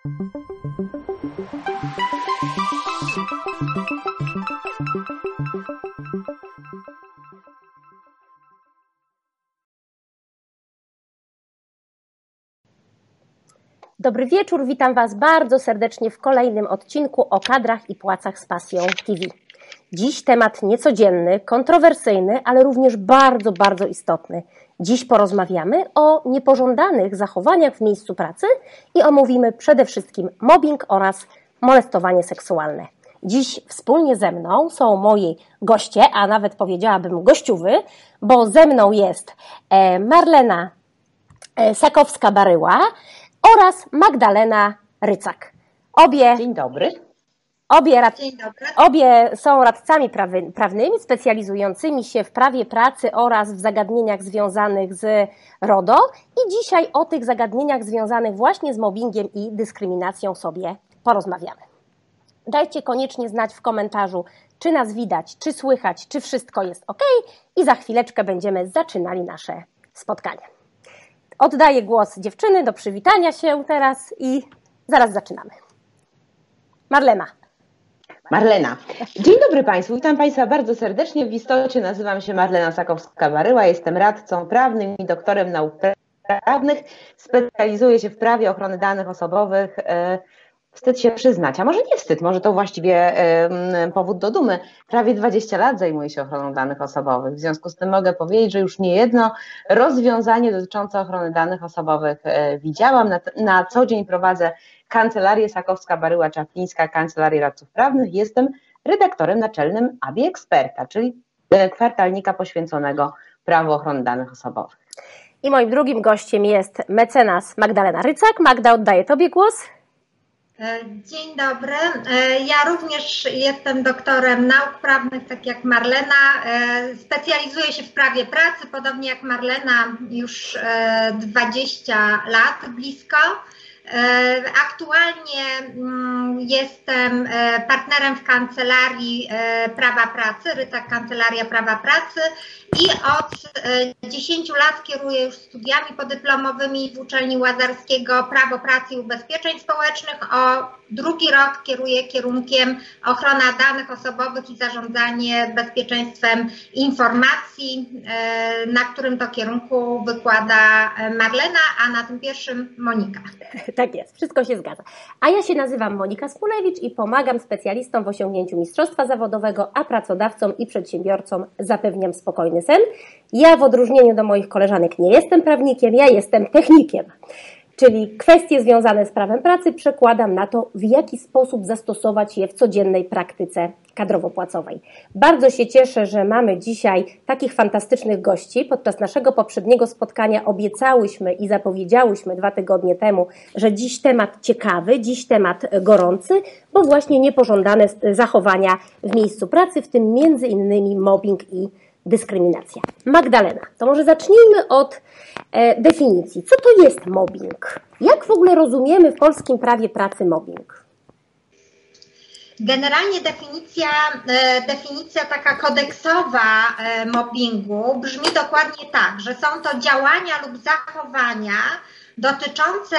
Dobry wieczór, witam Was bardzo serdecznie w kolejnym odcinku o kadrach i płacach z pasją TV. Dziś temat niecodzienny, kontrowersyjny, ale również bardzo, bardzo istotny. Dziś porozmawiamy o niepożądanych zachowaniach w miejscu pracy i omówimy przede wszystkim mobbing oraz molestowanie seksualne. Dziś wspólnie ze mną są moi goście, a nawet powiedziałabym gościuwy, bo ze mną jest e, Marlena e, Sakowska-Baryła oraz Magdalena Rycak. Obie. Dzień dobry. Obie, rad, obie są radcami prawy, prawnymi specjalizującymi się w prawie pracy oraz w zagadnieniach związanych z RODO i dzisiaj o tych zagadnieniach związanych właśnie z mobbingiem i dyskryminacją sobie porozmawiamy. Dajcie koniecznie znać w komentarzu, czy nas widać, czy słychać, czy wszystko jest ok i za chwileczkę będziemy zaczynali nasze spotkanie. Oddaję głos dziewczyny do przywitania się teraz i zaraz zaczynamy. Marlena. Marlena. Dzień dobry Państwu, witam Państwa bardzo serdecznie. W istocie nazywam się Marlena Sakowska-Baryła, jestem radcą prawnym i doktorem nauk prawnych. Specjalizuję się w prawie ochrony danych osobowych. E, wstyd się przyznać, a może nie wstyd, może to właściwie powód do dumy. Prawie 20 lat zajmuję się ochroną danych osobowych. W związku z tym mogę powiedzieć, że już nie jedno rozwiązanie dotyczące ochrony danych osobowych e, widziałam. Na, na co dzień prowadzę Kancelarię Sakowska-Baryła-Czaplińska, Kancelarię Radców Prawnych. Jestem redaktorem naczelnym ABI Eksperta, czyli e, kwartalnika poświęconego prawu ochrony danych osobowych. I moim drugim gościem jest mecenas Magdalena Rycak. Magda, oddaję Tobie głos. E, dzień dobry. E, ja również jestem doktorem nauk prawnych, tak jak Marlena. Specjalizuję się w prawie pracy, podobnie jak Marlena, już 20 lat blisko. E, aktualnie mm, jestem e, partnerem w Kancelarii e, Prawa Pracy, Ryta Kancelaria Prawa Pracy i od 10 lat kieruję już studiami podyplomowymi w uczelni Łazarskiego Prawo Pracy i Ubezpieczeń Społecznych. O drugi rok kieruję kierunkiem ochrona danych osobowych i zarządzanie bezpieczeństwem informacji, na którym to kierunku wykłada Marlena, a na tym pierwszym Monika. Tak jest, wszystko się zgadza. A ja się nazywam Monika Skulewicz i pomagam specjalistom w osiągnięciu mistrzostwa zawodowego, a pracodawcom i przedsiębiorcom zapewniam spokojny sen. Ja w odróżnieniu do moich koleżanek nie jestem prawnikiem, ja jestem technikiem czyli kwestie związane z prawem pracy przekładam na to, w jaki sposób zastosować je w codziennej praktyce kadrowo-płacowej. Bardzo się cieszę, że mamy dzisiaj takich fantastycznych gości. Podczas naszego poprzedniego spotkania obiecałyśmy i zapowiedziałyśmy dwa tygodnie temu, że dziś temat ciekawy, dziś temat gorący, bo właśnie niepożądane zachowania w miejscu pracy, w tym między innymi mobbing i dyskryminacja. Magdalena, to może zacznijmy od e, definicji. Co to jest mobbing? Jak w ogóle rozumiemy w polskim prawie pracy mobbing? Generalnie definicja, e, definicja taka kodeksowa e, mobbingu brzmi dokładnie tak, że są to działania lub zachowania dotyczące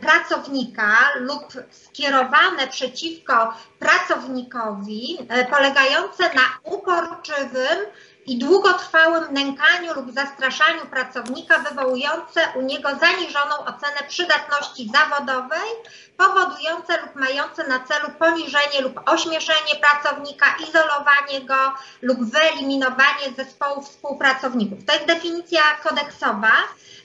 pracownika lub skierowane przeciwko pracownikowi, e, polegające na uporczywym i długotrwałym nękaniu lub zastraszaniu pracownika wywołujące u niego zaniżoną ocenę przydatności zawodowej, powodujące lub mające na celu poniżenie lub ośmieszenie pracownika, izolowanie go lub wyeliminowanie zespołu współpracowników. To jest definicja kodeksowa.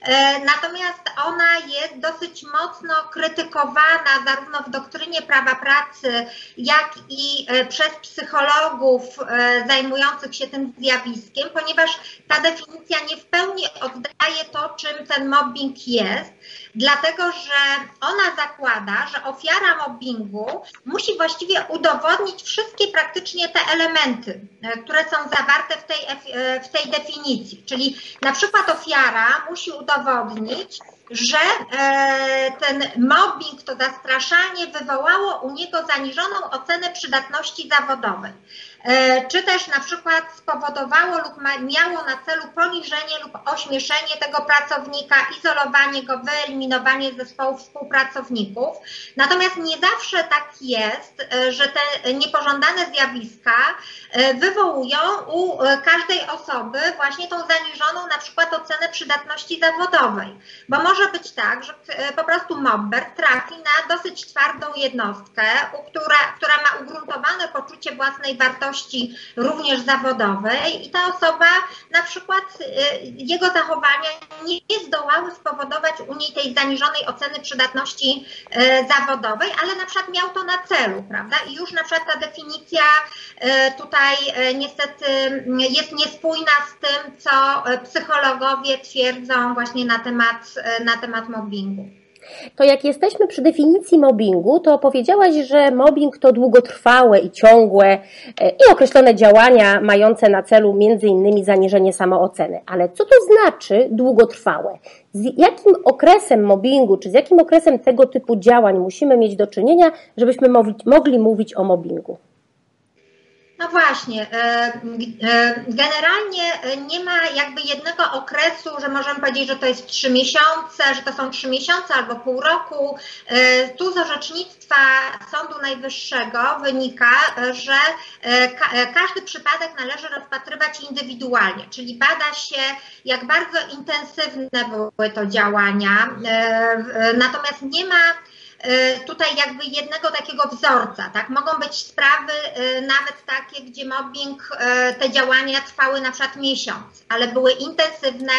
E, natomiast ona jest dosyć mocno krytykowana zarówno w doktrynie prawa pracy, jak i e, przez psychologów e, zajmujących się tym zjawiskiem, ponieważ ta definicja nie w pełni oddaje to, czym ten mobbing jest, dlatego że ona zakłada, że ofiara mobbingu musi właściwie udowodnić wszystkie praktycznie te elementy, które są zawarte w tej, w tej definicji. Czyli na przykład ofiara musi udowodnić, że ten mobbing, to zastraszanie wywołało u niego zaniżoną ocenę przydatności zawodowej. E, czy też na przykład spowodowało lub miało na celu poniżenie lub ośmieszenie tego pracownika, izolowanie go, wyeliminowanie zespołu współpracowników. Natomiast nie zawsze tak jest, e, że te niepożądane zjawiska e, wywołują u każdej osoby właśnie tą zaniżoną na przykład ocenę przydatności zawodowej. Bo może być tak, że po prostu mobber trafi na dosyć twardą jednostkę, która, która ma ugruntowane poczucie własnej wartości, również zawodowej i ta osoba na przykład y, jego zachowania nie zdołały spowodować u niej tej zaniżonej oceny przydatności y, zawodowej, ale na przykład miał to na celu, prawda? I już na przykład ta definicja y, tutaj niestety jest niespójna z tym, co psychologowie twierdzą właśnie na temat, na temat mobbingu to jak jesteśmy przy definicji mobbingu, to powiedziałaś, że mobbing to długotrwałe i ciągłe e, i określone działania mające na celu innymi zaniżenie samooceny. Ale co to znaczy długotrwałe? Z jakim okresem mobbingu, czy z jakim okresem tego typu działań musimy mieć do czynienia, żebyśmy mogli mówić o mobbingu? No właśnie, e, e, generalnie e, nie ma jakby jednego okresu, że możemy powiedzieć, że to jest trzy miesiące, że to są trzy miesiące albo pół roku. Tu z orzecznictwa Sądu Najwyższego wynika, że każdy przypadek należy rozpatrywać indywidualnie, czyli bada się, jak bardzo intensywne były to działania. Natomiast nie ma tutaj jakby jednego takiego wzorca, tak? Mogą być sprawy y, nawet takie, gdzie mobbing, y, te działania trwały na przykład miesiąc, ale były intensywne,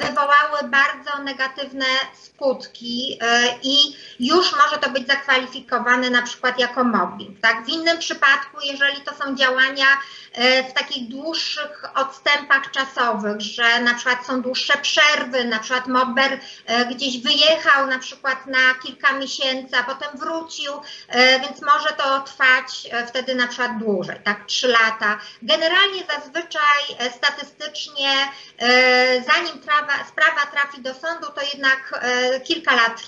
wywołały bardzo negatywne skutki i już może to być zakwalifikowane na przykład jako mobbing. Tak? W innym przypadku, jeżeli to są działania w takich dłuższych odstępach czasowych, że na przykład są dłuższe przerwy, na przykład mobber gdzieś wyjechał na przykład na kilka miesięcy, a potem wrócił, e, więc może to trwać e, wtedy na przykład dłużej, tak, trzy lata. Generalnie zazwyczaj e, statystycznie, zanim trawa, sprawa trafi do sądu, to jednak kilka lat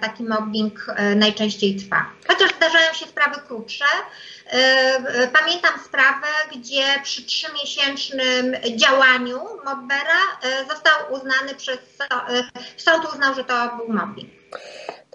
taki mobbing najczęściej trwa. Chociaż zdarzają się sprawy krótsze. Pamiętam sprawę, gdzie przy trzymiesięcznym działaniu mobbera został uznany przez sąd uznał, że to był mobbing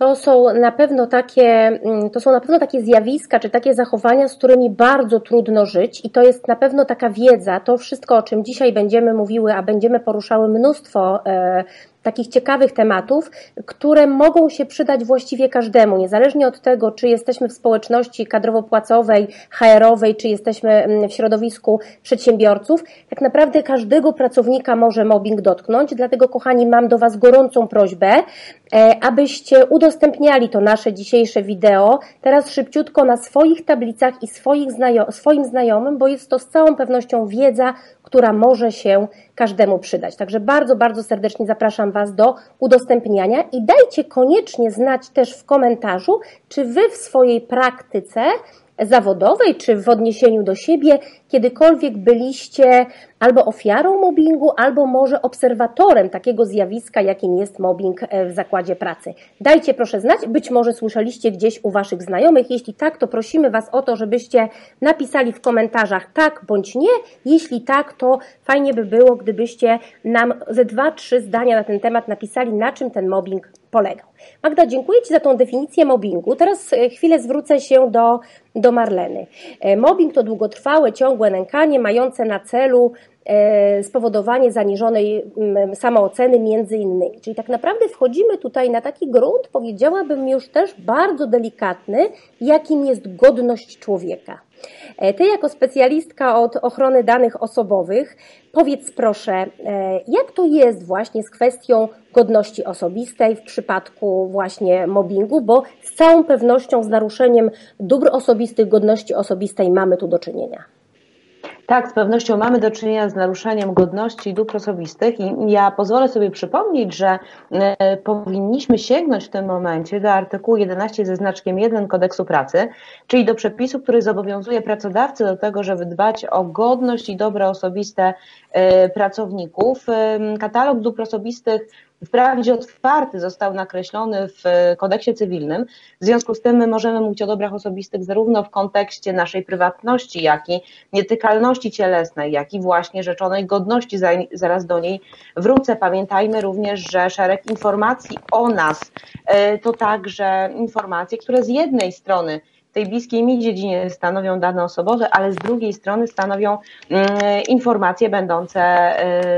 to są na pewno takie, mm, to są na pewno takie zjawiska, czy takie zachowania, z którymi bardzo trudno żyć i to jest na pewno taka wiedza, to wszystko, o czym dzisiaj będziemy mówiły, a będziemy poruszały mnóstwo e, takich ciekawych tematów, które mogą się przydać właściwie każdemu, niezależnie od tego, czy jesteśmy w społeczności kadrowo-płacowej, HR-owej, czy jesteśmy mm, w środowisku przedsiębiorców. Tak naprawdę każdego pracownika może mobbing dotknąć, dlatego kochani, mam do Was gorącą prośbę, e, abyście udostępniali to nasze dzisiejsze wideo teraz szybciutko na swoich tablicach i swoich znajo swoim znajomym, bo jest to z całą pewnością wiedza, która może się każdemu przydać. Także bardzo, bardzo serdecznie zapraszam Was do udostępniania i dajcie koniecznie znać też w komentarzu, czy Wy w swojej praktyce zawodowej czy w odniesieniu do siebie kiedykolwiek byliście albo ofiarą mobbingu, albo może obserwatorem takiego zjawiska, jakim jest mobbing e, w zakładzie pracy. Dajcie proszę znać, być może słyszeliście gdzieś u Waszych znajomych. Jeśli tak, to prosimy Was o to, żebyście napisali w komentarzach tak bądź nie. Jeśli tak, to fajnie by było, gdybyście nam ze dwa, trzy zdania na ten temat napisali, na czym ten mobbing polegał. Magda, dziękuję Ci za tą definicję mobbingu. Teraz e, chwilę zwrócę się do, do Marleny. E, mobbing to długotrwałe, ciągłe nękanie mające na celu spowodowanie zaniżonej mm, samooceny między innymi. Czyli tak naprawdę wchodzimy tutaj na taki grunt, powiedziałabym już też bardzo delikatny, jakim jest godność człowieka. E, ty jako specjalistka od ochrony danych osobowych, powiedz proszę, e, jak to jest właśnie z kwestią godności osobistej w przypadku właśnie mobbingu, bo z całą pewnością z naruszeniem dóbr osobistych, godności osobistej mamy tu do czynienia. Tak, z pewnością mamy do czynienia z naruszaniem godności i dóbr osobistych i ja pozwolę sobie przypomnieć, że e, powinniśmy sięgnąć w tym momencie do artykułu 11 ze znaczkiem 1 kodeksu pracy, czyli do przepisu, który zobowiązuje pracodawcę do tego, żeby dbać o godność i dobra osobiste e, pracowników. E, katalog dóbr osobistych wprawdzie otwarty został nakreślony w kodeksie cywilnym, w związku z tym my możemy mówić o dobrach osobistych zarówno w kontekście naszej prywatności, jak i nietykalności cielesnej, jak i właśnie rzeczonej godności, zaraz do niej wrócę. Pamiętajmy również, że szereg informacji o nas e, to także informacje, które z jednej strony tej bliskiej mi dziedzinie stanowią dane osobowe, ale z drugiej strony stanowią mm, informacje będące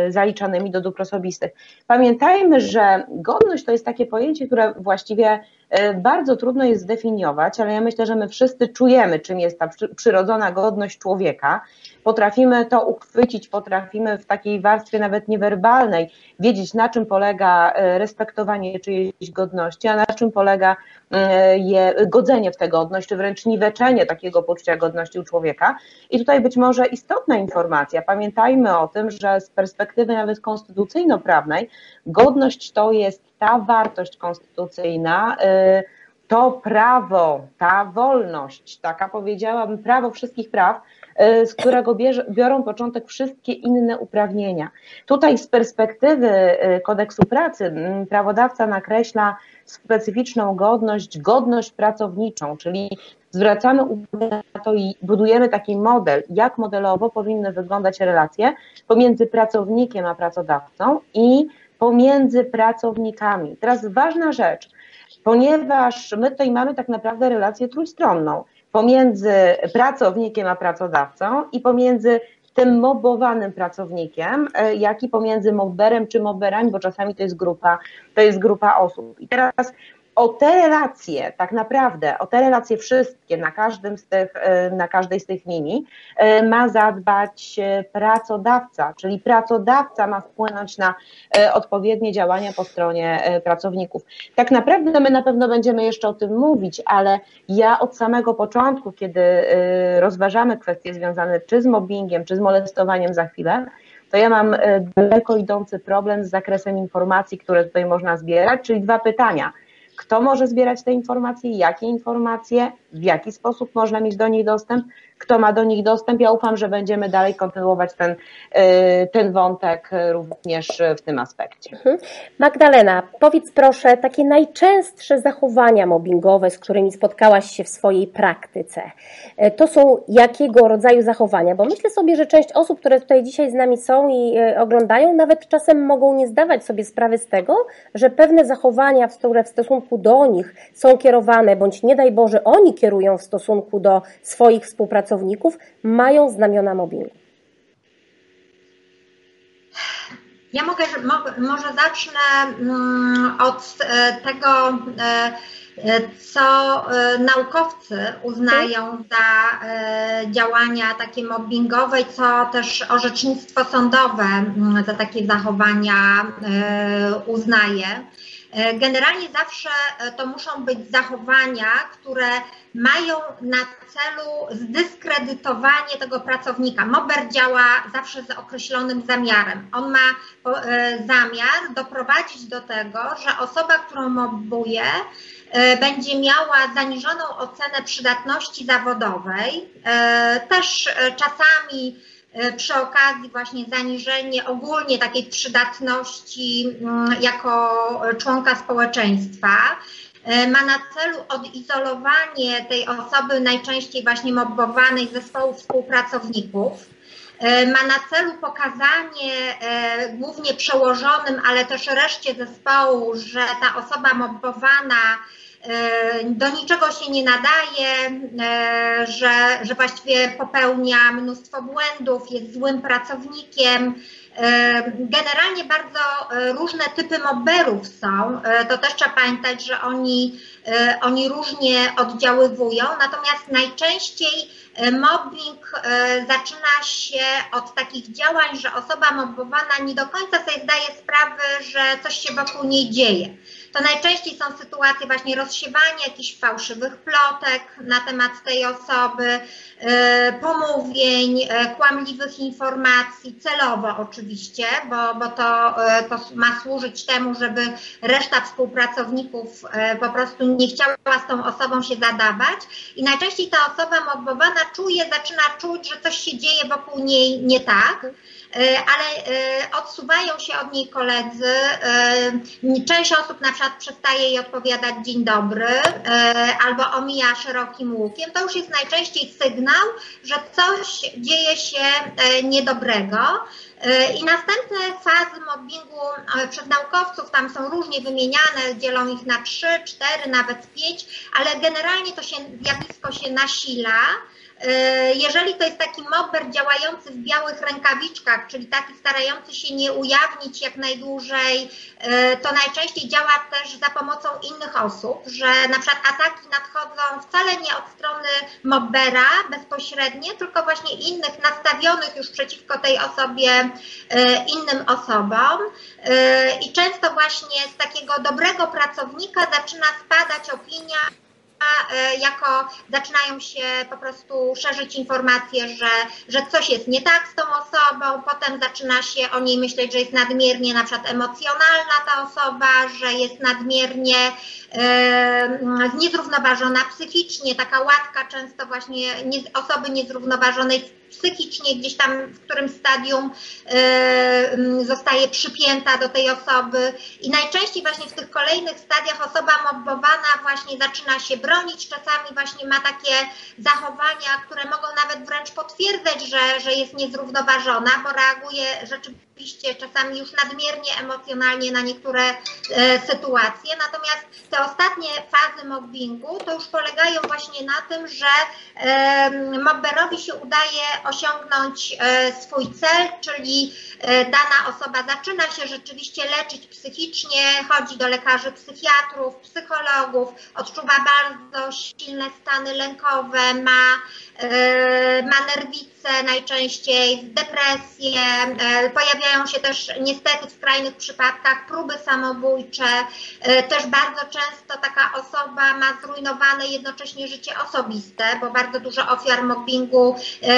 y, zaliczanymi do dóbr osobistych. Pamiętajmy, że godność to jest takie pojęcie, które właściwie y, bardzo trudno jest zdefiniować, ale ja myślę, że my wszyscy czujemy, czym jest ta przyrodzona godność człowieka. Potrafimy to uchwycić, potrafimy w takiej warstwie nawet niewerbalnej wiedzieć, na czym polega y, respektowanie czyjejś godności, a na czym polega je, godzenie w tę godność, czy wręcz niweczenie takiego poczucia godności u człowieka. I tutaj być może istotna informacja. Pamiętajmy o tym, że z perspektywy nawet konstytucyjno-prawnej godność to jest ta wartość konstytucyjna, y, to prawo, ta wolność, taka powiedziałabym, prawo wszystkich praw, z którego biorą początek wszystkie inne uprawnienia. Tutaj z perspektywy y, kodeksu pracy prawodawca nakreśla specyficzną godność, godność pracowniczą, czyli zwracamy uwagę na to i budujemy taki model, jak modelowo powinny wyglądać relacje pomiędzy pracownikiem a pracodawcą i pomiędzy pracownikami. Teraz ważna rzecz, ponieważ my tutaj mamy tak naprawdę relację trójstronną pomiędzy pracownikiem a pracodawcą i pomiędzy tym mobowanym pracownikiem, e, jak i pomiędzy mobberem czy mobberami, bo czasami to jest grupa, to jest grupa osób. I teraz o te relacje, tak naprawdę, o te relacje wszystkie na, każdym z tych, e, na każdej z tych linii e, ma zadbać e, pracodawca, czyli pracodawca ma wpłynąć na odpowiednie działania po stronie pracowników. Tak naprawdę my na pewno będziemy jeszcze o tym mówić, ale ja od samego początku, kiedy rozważamy kwestie związane czy z mobbingiem, czy z molestowaniem za chwilę, to ja mam daleko idący problem z zakresem informacji, które tutaj można zbierać, czyli dwa pytania – kto może zbierać te informacje, jakie informacje, w jaki sposób można mieć do nich dostęp, kto ma do nich dostęp. Ja ufam, że będziemy dalej kontynuować ten, y, ten wątek również w tym aspekcie. Mhm. Magdalena, powiedz proszę, takie najczęstsze zachowania mobbingowe, z którymi spotkałaś się w swojej praktyce, y, to są jakiego rodzaju zachowania? Bo myślę sobie, że część osób, które tutaj dzisiaj z nami są i y, oglądają, nawet czasem mogą nie zdawać sobie sprawy z tego, że pewne zachowania, które w stosunku do nich są kierowane, bądź nie daj Boże, oni kierują w stosunku do swoich współpracowników, mają znamiona mobbingu? Ja mogę, może zacznę mm, od e, tego, e, e, co naukowcy uznają za działania takie mobbingowe i co też orzecznictwo sądowe mm, za takie zachowania uznaje. E, generalnie zawsze e, to muszą być zachowania, które mają na celu zdyskredytowanie tego pracownika. Mober działa zawsze z określonym zamiarem. On ma e, zamiar doprowadzić do tego, że osoba, którą mobuje, będzie miała zaniżoną ocenę przydatności zawodowej. Też czasami przy okazji właśnie zaniżenie ogólnie takiej przydatności mm, jako członka społeczeństwa. E, ma na celu odizolowanie tej osoby najczęściej właśnie mobbowanej zespołu współpracowników. E, ma na celu pokazanie głównie przełożonym, ale też reszcie zespołu, że ta osoba mobbowana E, do niczego się nie nadaje, e, że, że właściwie popełnia mnóstwo błędów, jest złym pracownikiem. E, generalnie bardzo różne typy mobberów są. To też trzeba pamiętać, że oni, oni różnie oddziaływują, natomiast najczęściej mobbing zaczyna się od takich działań, że osoba mobbowana nie do końca sobie zdaje sprawy, że coś się wokół niej dzieje to najczęściej są sytuacje właśnie rozsiewania jakichś fałszywych plotek na temat tej osoby, y, pomówień, y, kłamliwych informacji, celowo oczywiście, bo, bo to, y, to ma służyć temu, żeby reszta współpracowników po prostu nie chciała z tą osobą się zadawać. I najczęściej ta osoba mobbowana czuje, zaczyna czuć, że coś się dzieje wokół niej nie tak ale odsuwają się od niej koledzy. Część osób na przykład przestaje jej odpowiadać dzień dobry albo omija szerokim łukiem. To już jest najczęściej sygnał, że coś dzieje się niedobrego. I następne fazy mobbingu przez naukowców tam są różnie wymieniane, dzielą ich na trzy, cztery, nawet pięć, ale generalnie to się zjawisko się nasila. E, jeżeli to jest taki mobber działający w białych rękawiczkach, czyli taki starający się nie ujawnić jak najdłużej, e, to najczęściej działa też za pomocą innych osób, że na przykład ataki nadchodzą wcale nie od strony mobbera bezpośrednie, tylko właśnie innych nastawionych już przeciwko tej osobie e, innym osobom. I często właśnie z takiego dobrego pracownika zaczyna spadać opinia jako zaczynają się po prostu szerzyć informacje, że, że coś jest nie tak z tą osobą, potem zaczyna się o niej myśleć, że jest nadmiernie na przykład emocjonalna ta osoba, że jest nadmiernie e, niezrównoważona psychicznie, taka łatka często właśnie nie, osoby niezrównoważonej psychicznie gdzieś tam w którym stadium y, zostaje przypięta do tej osoby i najczęściej właśnie w tych kolejnych stadiach osoba mobbowana właśnie zaczyna się bronić, czasami właśnie ma takie zachowania, które mogą nawet wręcz potwierdzać, że, że jest niezrównoważona, bo reaguje rzeczywiście czasami już nadmiernie emocjonalnie na niektóre e, sytuacje. Natomiast te ostatnie fazy mobbingu to już polegają właśnie na tym, że e, mobberowi się udaje osiągnąć e, swój cel, czyli e, dana osoba zaczyna się rzeczywiście leczyć psychicznie, chodzi do lekarzy psychiatrów, psychologów, odczuwa bardzo silne stany lękowe, ma, e, ma nerwice najczęściej, depresję, pojawiają się też niestety w skrajnych przypadkach próby samobójcze, też bardzo często taka osoba ma zrujnowane jednocześnie życie osobiste, bo bardzo dużo ofiar mobbingu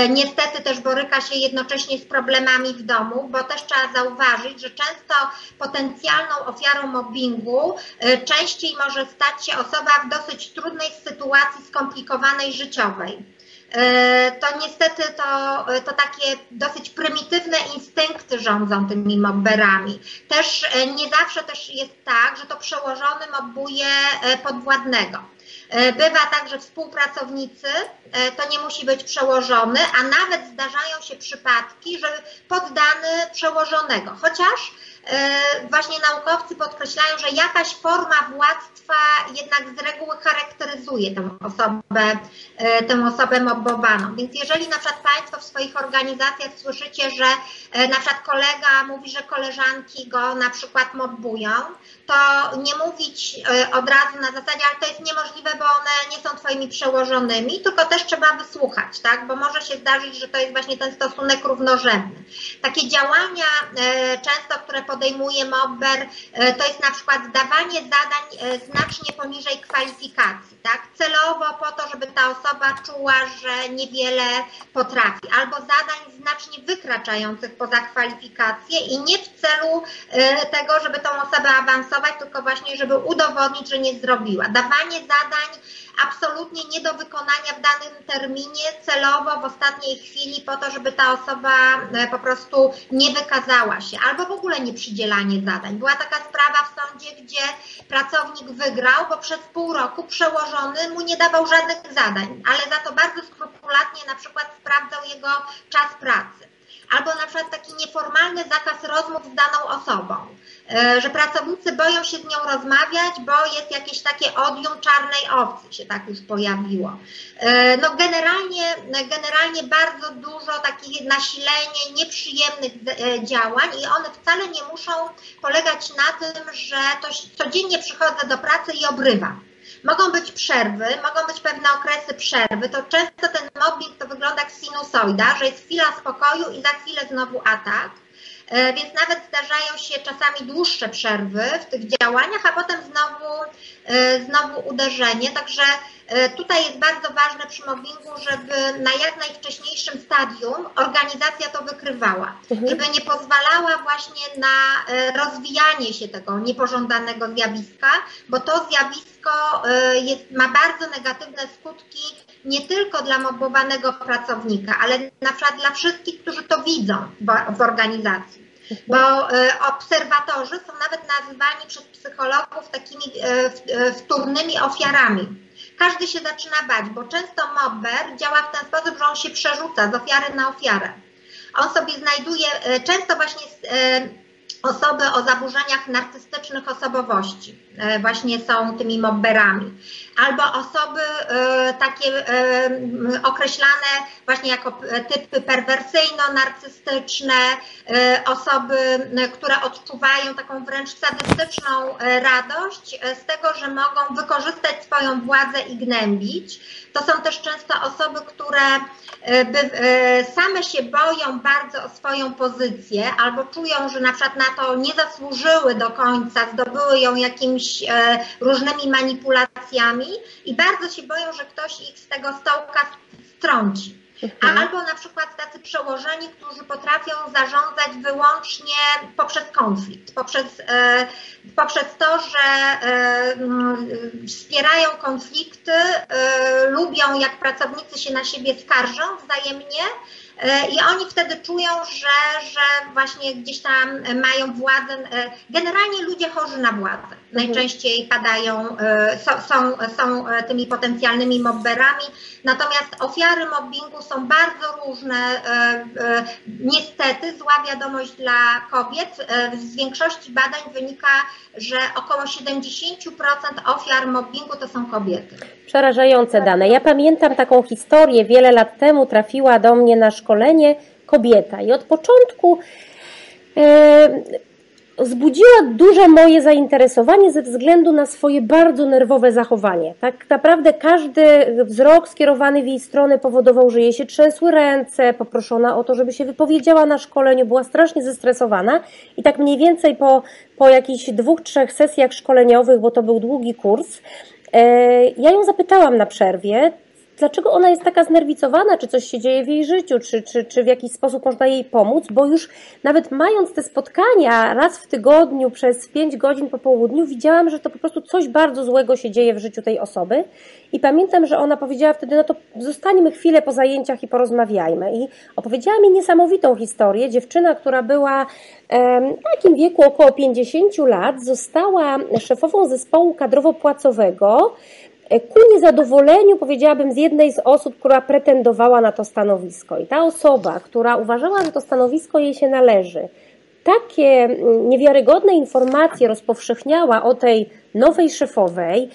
niestety niestety też boryka się jednocześnie z problemami w domu, bo też trzeba zauważyć, że często potencjalną ofiarą mobbingu y, częściej może stać się osoba w dosyć trudnej sytuacji skomplikowanej życiowej. Y, to niestety to, to takie dosyć prymitywne instynkty rządzą tymi mobberami. Też nie zawsze też jest tak, że to przełożony podwładnego. E, bywa tak, że współpracownicy e, to nie musi być przełożony, a nawet zdarzają się przypadki, że poddany przełożonego. Chociaż e, właśnie naukowcy podkreślają, że jakaś forma jednak z reguły charakteryzuje tę osobę, tę osobę mobbowaną. Więc jeżeli na przykład Państwo w swoich organizacjach słyszycie, że na przykład kolega mówi, że koleżanki go na przykład mobbują, to nie mówić od razu na zasadzie, ale to jest niemożliwe, bo one nie są Twoimi przełożonymi, tylko też trzeba wysłuchać, tak? Bo może się zdarzyć, że to jest właśnie ten stosunek równorzędny. Takie działania e, często, które podejmuje Mobber, e, to jest na przykład dawanie zadań e, znacznie poniżej kwalifikacji, tak? Celowo po to, żeby ta osoba czuła, że niewiele potrafi, albo zadań znacznie wykraczających poza kwalifikacje i nie w celu tego, żeby tą osobę awansować, tylko właśnie, żeby udowodnić, że nie zrobiła. Dawanie zadań zadań absolutnie nie do wykonania w danym terminie, celowo w ostatniej chwili po to, żeby ta osoba e, po prostu nie wykazała się, albo w ogóle nie przydzielanie zadań. Była taka sprawa w sądzie, gdzie pracownik wygrał, bo przez pół roku przełożony mu nie dawał żadnych zadań, ale za to bardzo skrupulatnie na przykład sprawdzał jego czas pracy albo na przykład taki nieformalny zakaz rozmów z daną osobą, e, że pracownicy boją się z nią rozmawiać, bo jest jakieś takie odium czarnej owcy się tak już pojawiło. E, no generalnie, generalnie bardzo dużo takich nasilenie nieprzyjemnych e, działań i one wcale nie muszą polegać na tym, że to codziennie przychodzę do pracy i obrywam. Mogą być przerwy, mogą być pewne okresy przerwy. To często ten mobbing to wygląda jak sinusoida, że jest chwila spokoju i za chwilę znowu atak. E, więc nawet zdarzają się czasami dłuższe przerwy w tych działaniach, a potem znowu, e, znowu uderzenie. Także E, tutaj jest bardzo ważne przy mobbingu, żeby na jak najwcześniejszym stadium organizacja to wykrywała, mhm. żeby nie pozwalała właśnie na rozwijanie się tego niepożądanego zjawiska, bo to zjawisko jest, ma bardzo negatywne skutki nie tylko dla mobbowanego pracownika, ale na przykład dla wszystkich, którzy to widzą w organizacji. Bo obserwatorzy są nawet nazywani przez psychologów takimi wtórnymi ofiarami każdy się zaczyna bać, bo często mobber działa w ten sposób, że on się przerzuca z ofiary na ofiarę. On sobie znajduje, e, często właśnie e, osoby o zaburzeniach narcystycznych osobowości e, właśnie są tymi mobberami. Albo osoby takie określane właśnie jako typy perwersyjno-narcystyczne, osoby, które odczuwają taką wręcz sadystyczną radość z tego, że mogą wykorzystać swoją władzę i gnębić. To są też często osoby, które e, e, same się boją bardzo o swoją pozycję albo czują, że na przykład na to nie zasłużyły do końca, zdobyły ją jakimiś e, różnymi manipulacjami i bardzo się boją, że ktoś ich z tego stołka strąci. Mhm. Albo na przykład tacy przełożeni, którzy potrafią zarządzać wyłącznie poprzez konflikt, poprzez, e, poprzez to, że e, wspierają konflikty, e, lubią jak pracownicy się na siebie skarżą wzajemnie I oni wtedy czują, że, że właśnie gdzieś tam mają władzę. E, generalnie ludzie chorzy na władzę najczęściej padają, e, są, są, są tymi potencjalnymi mobberami, natomiast ofiary mobbingu są bardzo różne. Niestety zła wiadomość dla kobiet. Z większości badań wynika, że około 70% ofiar mobbingu to są kobiety. Przerażające dane. Ja pamiętam taką historię, wiele lat temu trafiła do mnie na szkolenie kobieta i od początku e, wzbudziła duże moje zainteresowanie ze względu na swoje bardzo nerwowe zachowanie. Tak naprawdę każdy wzrok skierowany w jej stronę powodował, że jej się trzęsły ręce, poproszona o to, żeby się wypowiedziała na szkoleniu, była strasznie zestresowana i tak mniej więcej po, po jakichś dwóch, trzech sesjach szkoleniowych, bo to był długi kurs, e, ja ją zapytałam na przerwie, dlaczego ona jest taka znerwicowana, czy coś się dzieje w jej życiu, czy, czy, czy w jakiś sposób można jej pomóc, bo już nawet mając te spotkania raz w tygodniu przez 5 godzin po południu, widziałam, że to po prostu coś bardzo złego się dzieje w życiu tej osoby. I pamiętam, że ona powiedziała wtedy, no to zostańmy chwilę po zajęciach i porozmawiajmy. I opowiedziała mi niesamowitą historię. Dziewczyna, która była w takim wieku około 50 lat, została szefową zespołu kadrowo-płacowego ku niezadowoleniu, powiedziałabym, z jednej z osób, która pretendowała na to stanowisko. I ta osoba, która uważała, że to stanowisko jej się należy, takie mm, niewiarygodne informacje rozpowszechniała o tej nowej szefowej,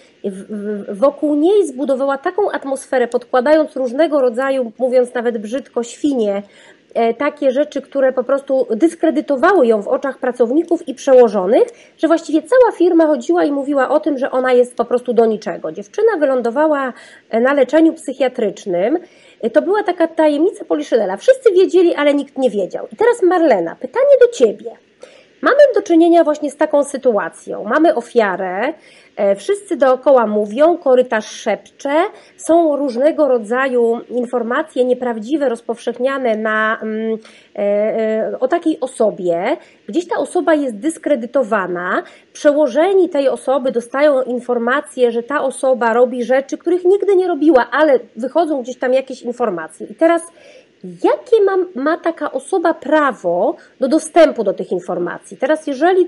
wokół niej zbudowała taką atmosferę, podkładając różnego rodzaju, mówiąc nawet brzydko, świnie E, takie rzeczy, które po prostu dyskredytowały ją w oczach pracowników i przełożonych, że właściwie cała firma chodziła i mówiła o tym, że ona jest po prostu do niczego. Dziewczyna wylądowała e, na leczeniu psychiatrycznym. E, to była taka tajemnica Poliszynela. Wszyscy wiedzieli, ale nikt nie wiedział. I teraz Marlena, pytanie do Ciebie. Mamy do czynienia właśnie z taką sytuacją. Mamy ofiarę, E, wszyscy dookoła mówią, korytarz szepcze, są różnego rodzaju informacje nieprawdziwe, rozpowszechniane na, mm, e, e, o takiej osobie. Gdzieś ta osoba jest dyskredytowana, przełożeni tej osoby dostają informacje, że ta osoba robi rzeczy, których nigdy nie robiła, ale wychodzą gdzieś tam jakieś informacje. I teraz jakie ma, ma taka osoba prawo do dostępu do tych informacji? Teraz, jeżeli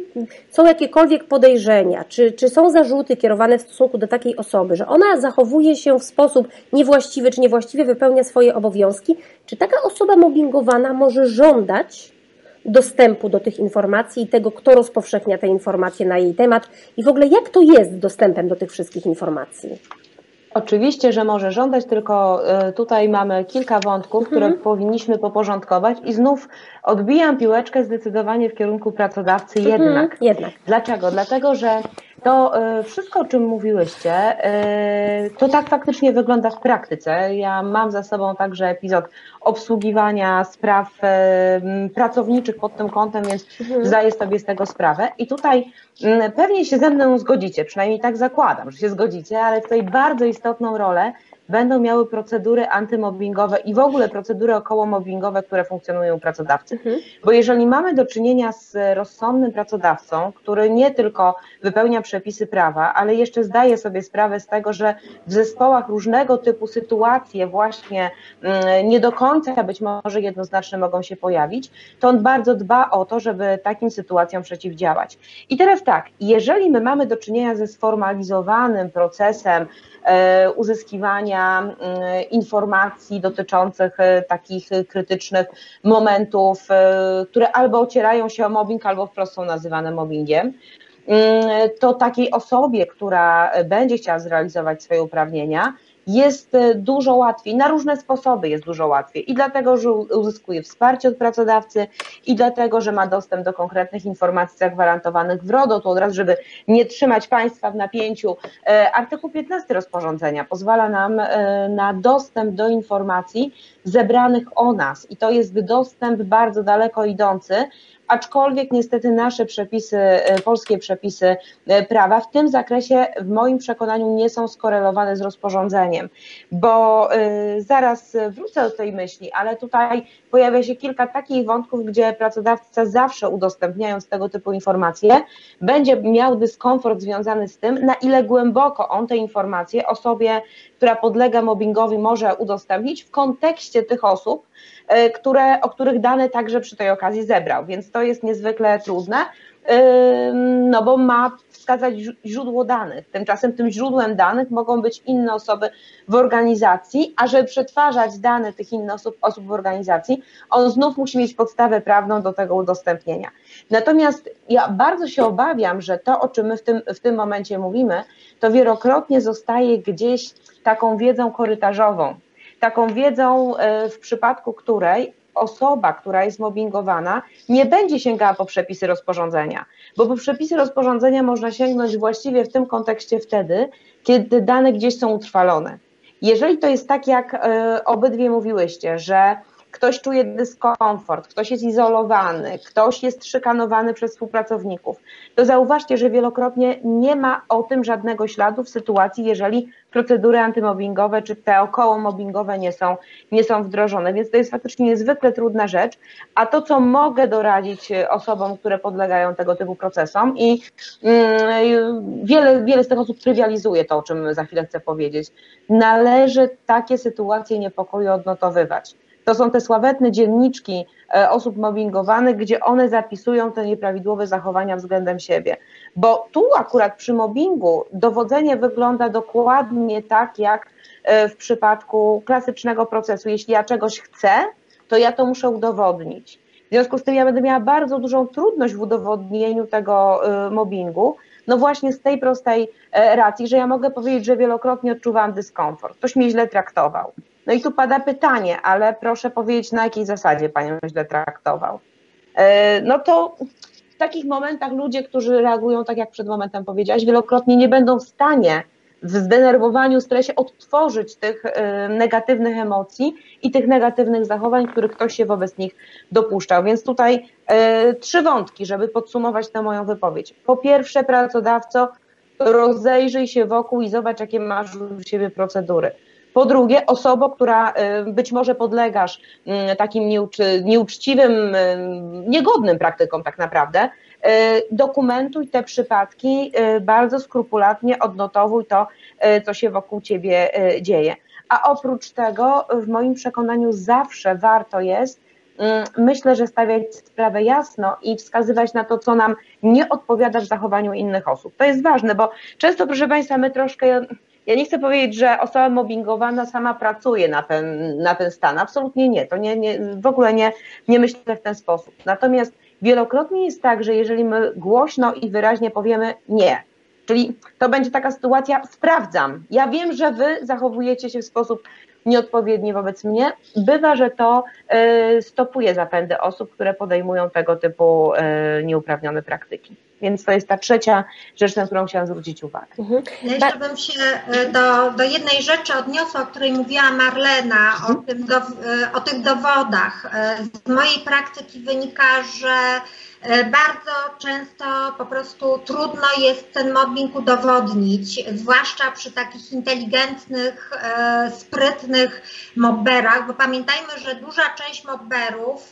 są jakiekolwiek podejrzenia, czy, czy są zarzuty kierowane w stosunku do takiej osoby, że ona zachowuje się w sposób niewłaściwy, czy niewłaściwie wypełnia swoje obowiązki, czy taka osoba mobbingowana może żądać dostępu do tych informacji i tego, kto rozpowszechnia te informacje na jej temat i w ogóle jak to jest dostępem do tych wszystkich informacji? Oczywiście, że może żądać, tylko e, tutaj mamy kilka wątków, które mhm. powinniśmy poporządkować i znów odbijam piłeczkę zdecydowanie w kierunku pracodawcy mhm. jednak. jednak. Dlaczego? Dlatego, że To e, wszystko, o czym mówiłyście, e, to tak faktycznie wygląda w praktyce. Ja mam za sobą także epizod obsługiwania spraw e, pracowniczych pod tym kątem, więc mhm. zdaję sobie z tego sprawę. I tutaj pewnie się ze mną zgodzicie, przynajmniej tak zakładam, że się zgodzicie, ale tutaj bardzo istotną rolę będą miały procedury antymobbingowe i w ogóle procedury okołomobbingowe, które funkcjonują u pracodawcy. Mhm. Bo jeżeli mamy do czynienia z rozsądnym pracodawcą, który nie tylko wypełnia przepisy prawa, ale jeszcze zdaje sobie sprawę z tego, że w zespołach różnego typu sytuacje właśnie mm, nie do końca być może jednoznaczne mogą się pojawić, to on bardzo dba o to, żeby takim sytuacjom przeciwdziałać. I teraz tak, jeżeli my mamy do czynienia ze sformalizowanym procesem E, uzyskiwania mm, informacji dotyczących e, takich krytycznych momentów, e, które albo ocierają się o mobbing, albo wprost są nazywane mobbingiem. Mm, to takiej osobie, która będzie chciała zrealizować swoje uprawnienia, jest e, dużo łatwiej, na różne sposoby jest dużo łatwiej. I dlatego, że uzyskuje wsparcie od pracodawcy i dlatego, że ma dostęp do konkretnych informacji zagwarantowanych w RODO, to od razu, żeby nie trzymać Państwa w napięciu, e, artykuł 15 rozporządzenia pozwala nam e, na dostęp do informacji zebranych o nas. I to jest dostęp bardzo daleko idący, aczkolwiek niestety nasze przepisy, e, polskie przepisy e, prawa w tym zakresie w moim przekonaniu nie są skorelowane z rozporządzeniem, bo e, zaraz wrócę do tej myśli, ale tutaj pojawia się kilka takich wątków, gdzie pracodawca zawsze udostępniając tego typu informacje, będzie miał dyskomfort związany z tym, na ile głęboko on te informacje osobie, która podlega mobbingowi może udostępnić w kontekście tych osób, które, o których dane także przy tej okazji zebrał, więc to jest niezwykle trudne, e, no bo ma wskazać źródło danych. Tymczasem tym źródłem danych mogą być inne osoby w organizacji, a żeby przetwarzać dane tych innych osób, osób w organizacji, on znów musi mieć podstawę prawną do tego udostępnienia. Natomiast ja bardzo się obawiam, że to, o czym my w tym, w tym momencie mówimy, to wielokrotnie zostaje gdzieś taką wiedzą korytarzową taką wiedzą, e, w przypadku której osoba, która jest mobbingowana, nie będzie sięgała po przepisy rozporządzenia, bo po przepisy rozporządzenia można sięgnąć właściwie w tym kontekście wtedy, kiedy dane gdzieś są utrwalone. Jeżeli to jest tak, jak e, obydwie mówiłyście, że ktoś czuje dyskomfort, ktoś jest izolowany, ktoś jest szykanowany przez współpracowników, to zauważcie, że wielokrotnie nie ma o tym żadnego śladu w sytuacji, jeżeli procedury antymobbingowe czy te około mobbingowe nie są, nie są wdrożone, więc to jest faktycznie niezwykle trudna rzecz, a to, co mogę doradzić osobom, które podlegają tego typu procesom i mm, wiele, wiele z tych osób trywializuje to, o czym za chwilę chcę powiedzieć, należy takie sytuacje niepokoju odnotowywać. To są te sławetne dzienniczki e, osób mobbingowanych, gdzie one zapisują te nieprawidłowe zachowania względem siebie. Bo tu akurat przy mobbingu dowodzenie wygląda dokładnie tak, jak e, w przypadku klasycznego procesu. Jeśli ja czegoś chcę, to ja to muszę udowodnić. W związku z tym ja będę miała bardzo dużą trudność w udowodnieniu tego e, mobbingu, no właśnie z tej prostej racji, że ja mogę powiedzieć, że wielokrotnie odczuwałam dyskomfort. Ktoś mnie źle traktował. No i tu pada pytanie, ale proszę powiedzieć, na jakiej zasadzie panią źle traktował. E, no to w takich momentach ludzie, którzy reagują tak, jak przed momentem powiedziałaś, wielokrotnie nie będą w stanie w zdenerwowaniu, stresie odtworzyć tych e, negatywnych emocji i tych negatywnych zachowań, których ktoś się wobec nich dopuszczał. Więc tutaj e, trzy wątki, żeby podsumować tę moją wypowiedź. Po pierwsze, pracodawco, rozejrzyj się wokół i zobacz, jakie masz u siebie procedury. Po drugie, osobą, która y, być może podlegasz y, takim nieuczciwym, y, niegodnym praktykom tak naprawdę, dokumentuj te przypadki, bardzo skrupulatnie odnotowuj to, co się wokół ciebie dzieje. A oprócz tego, w moim przekonaniu, zawsze warto jest, myślę, że stawiać sprawę jasno i wskazywać na to, co nam nie odpowiada w zachowaniu innych osób. To jest ważne, bo często, proszę Państwa, my troszkę ja nie chcę powiedzieć, że osoba mobbingowana sama pracuje na ten, na ten stan. Absolutnie nie. To nie, nie, w ogóle nie, nie myślę w ten sposób. Natomiast wielokrotnie jest tak, że jeżeli my głośno i wyraźnie powiemy nie, czyli to będzie taka sytuacja, sprawdzam. Ja wiem, że wy zachowujecie się w sposób nieodpowiedni wobec mnie. Bywa, że to y, stopuje zapędy osób, które podejmują tego typu y, nieuprawnione praktyki. Więc to jest ta trzecia rzecz, na którą chciałam zwrócić uwagę. Mhm. Ja jeszcze bym się e, do, do jednej rzeczy odniosła, o której mówiła Marlena, mhm. o, tym do, e, o tych dowodach. E, z mojej praktyki wynika, że bardzo często po prostu trudno jest ten mobbing udowodnić, zwłaszcza przy takich inteligentnych, sprytnych mobberach, bo pamiętajmy, że duża część mobberów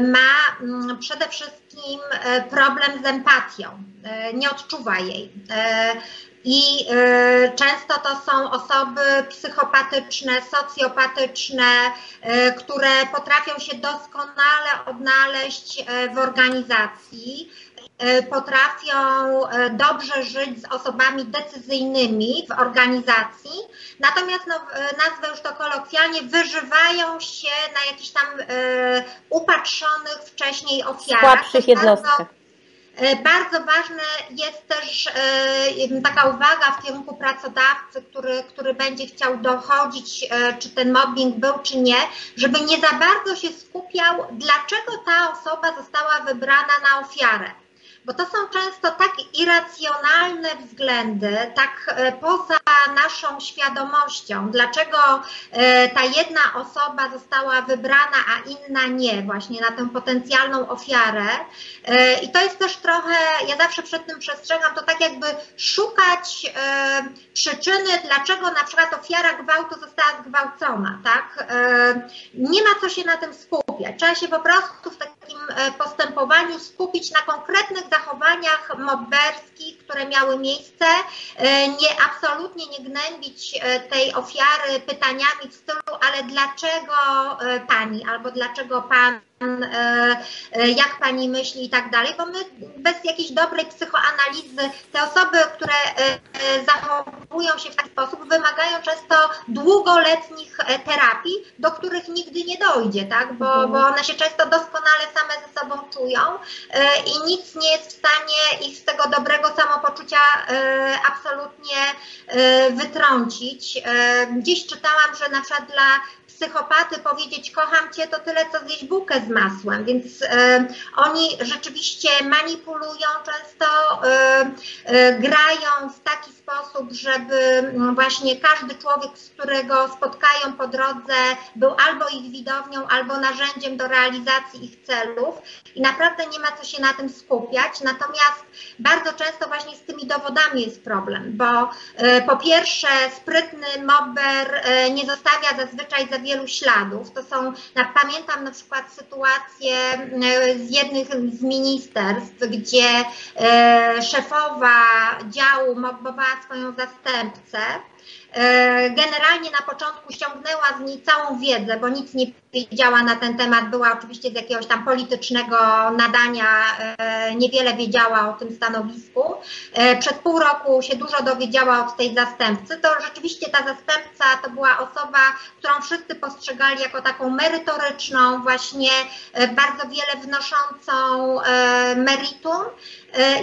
ma mm, przede wszystkim problem z empatią, nie odczuwa jej. I y, często to są osoby psychopatyczne, socjopatyczne, które potrafią się doskonale odnaleźć w organizacji, potrafią dobrze żyć z osobami decyzyjnymi w organizacji, natomiast no, nazwę już to kolokwialnie, wyżywają się na jakichś tam upatrzonych wcześniej ofiarach. Słabszych jednostkach. Bardzo ważne jest też taka uwaga w kierunku pracodawcy, który, który będzie chciał dochodzić, czy ten mobbing był, czy nie, żeby nie za bardzo się skupiał, dlaczego ta osoba została wybrana na ofiarę bo to są często tak irracjonalne względy, tak e, poza naszą świadomością, dlaczego e, ta jedna osoba została wybrana, a inna nie, właśnie na tę potencjalną ofiarę. E, I to jest też trochę, ja zawsze przed tym przestrzegam, to tak jakby szukać przyczyny, dlaczego na przykład ofiara gwałtu została zgwałcona, tak? Nie ma co się na tym Trzeba się po prostu w takim postępowaniu skupić na konkretnych zachowaniach mobberskich, które miały miejsce, e, nie absolutnie nie gnębić e, tej ofiary pytaniami w stylu, ale dlaczego e, pani albo dlaczego pan E, e, jak pani myśli i tak dalej, bo my bez jakiejś dobrej psychoanalizy, te osoby, które zachowują się w taki sposób, wymagają często długoletnich terapii, do których nigdy nie dojdzie, tak? bo, mhm. bo one się często doskonale same ze sobą czują i nic nie jest w stanie ich z tego dobrego samopoczucia absolutnie wytrącić. Gdzieś czytałam, że na przykład dla lá, psychopaty powiedzieć kocham cię, to tyle co zjeść bułkę z masłem, więc y, oni rzeczywiście manipulują często, y, y, grają w taki sposób, żeby mm, właśnie każdy człowiek, z którego spotkają po drodze, był albo ich widownią, albo narzędziem do realizacji ich celów i naprawdę nie ma co się na tym skupiać. Natomiast bardzo często właśnie z tymi dowodami jest problem, bo po pierwsze sprytny mobber nie zostawia zazwyczaj za wielu śladów. To są, pamiętam na przykład sytuację e, z jednych z ministerstw, gdzie e, szefowa działu mobbowała swoją zastępcę generalnie na początku ściągnęła z niej całą wiedzę, bo nic nie wiedziała na ten temat, była oczywiście z jakiegoś tam politycznego nadania, e, niewiele wiedziała o tym stanowisku. E, przez pół roku się dużo dowiedziała od tej zastępcy. To rzeczywiście ta zastępca to była osoba, którą wszyscy postrzegali jako taką merytoryczną, właśnie bardzo wiele wnoszącą meritum.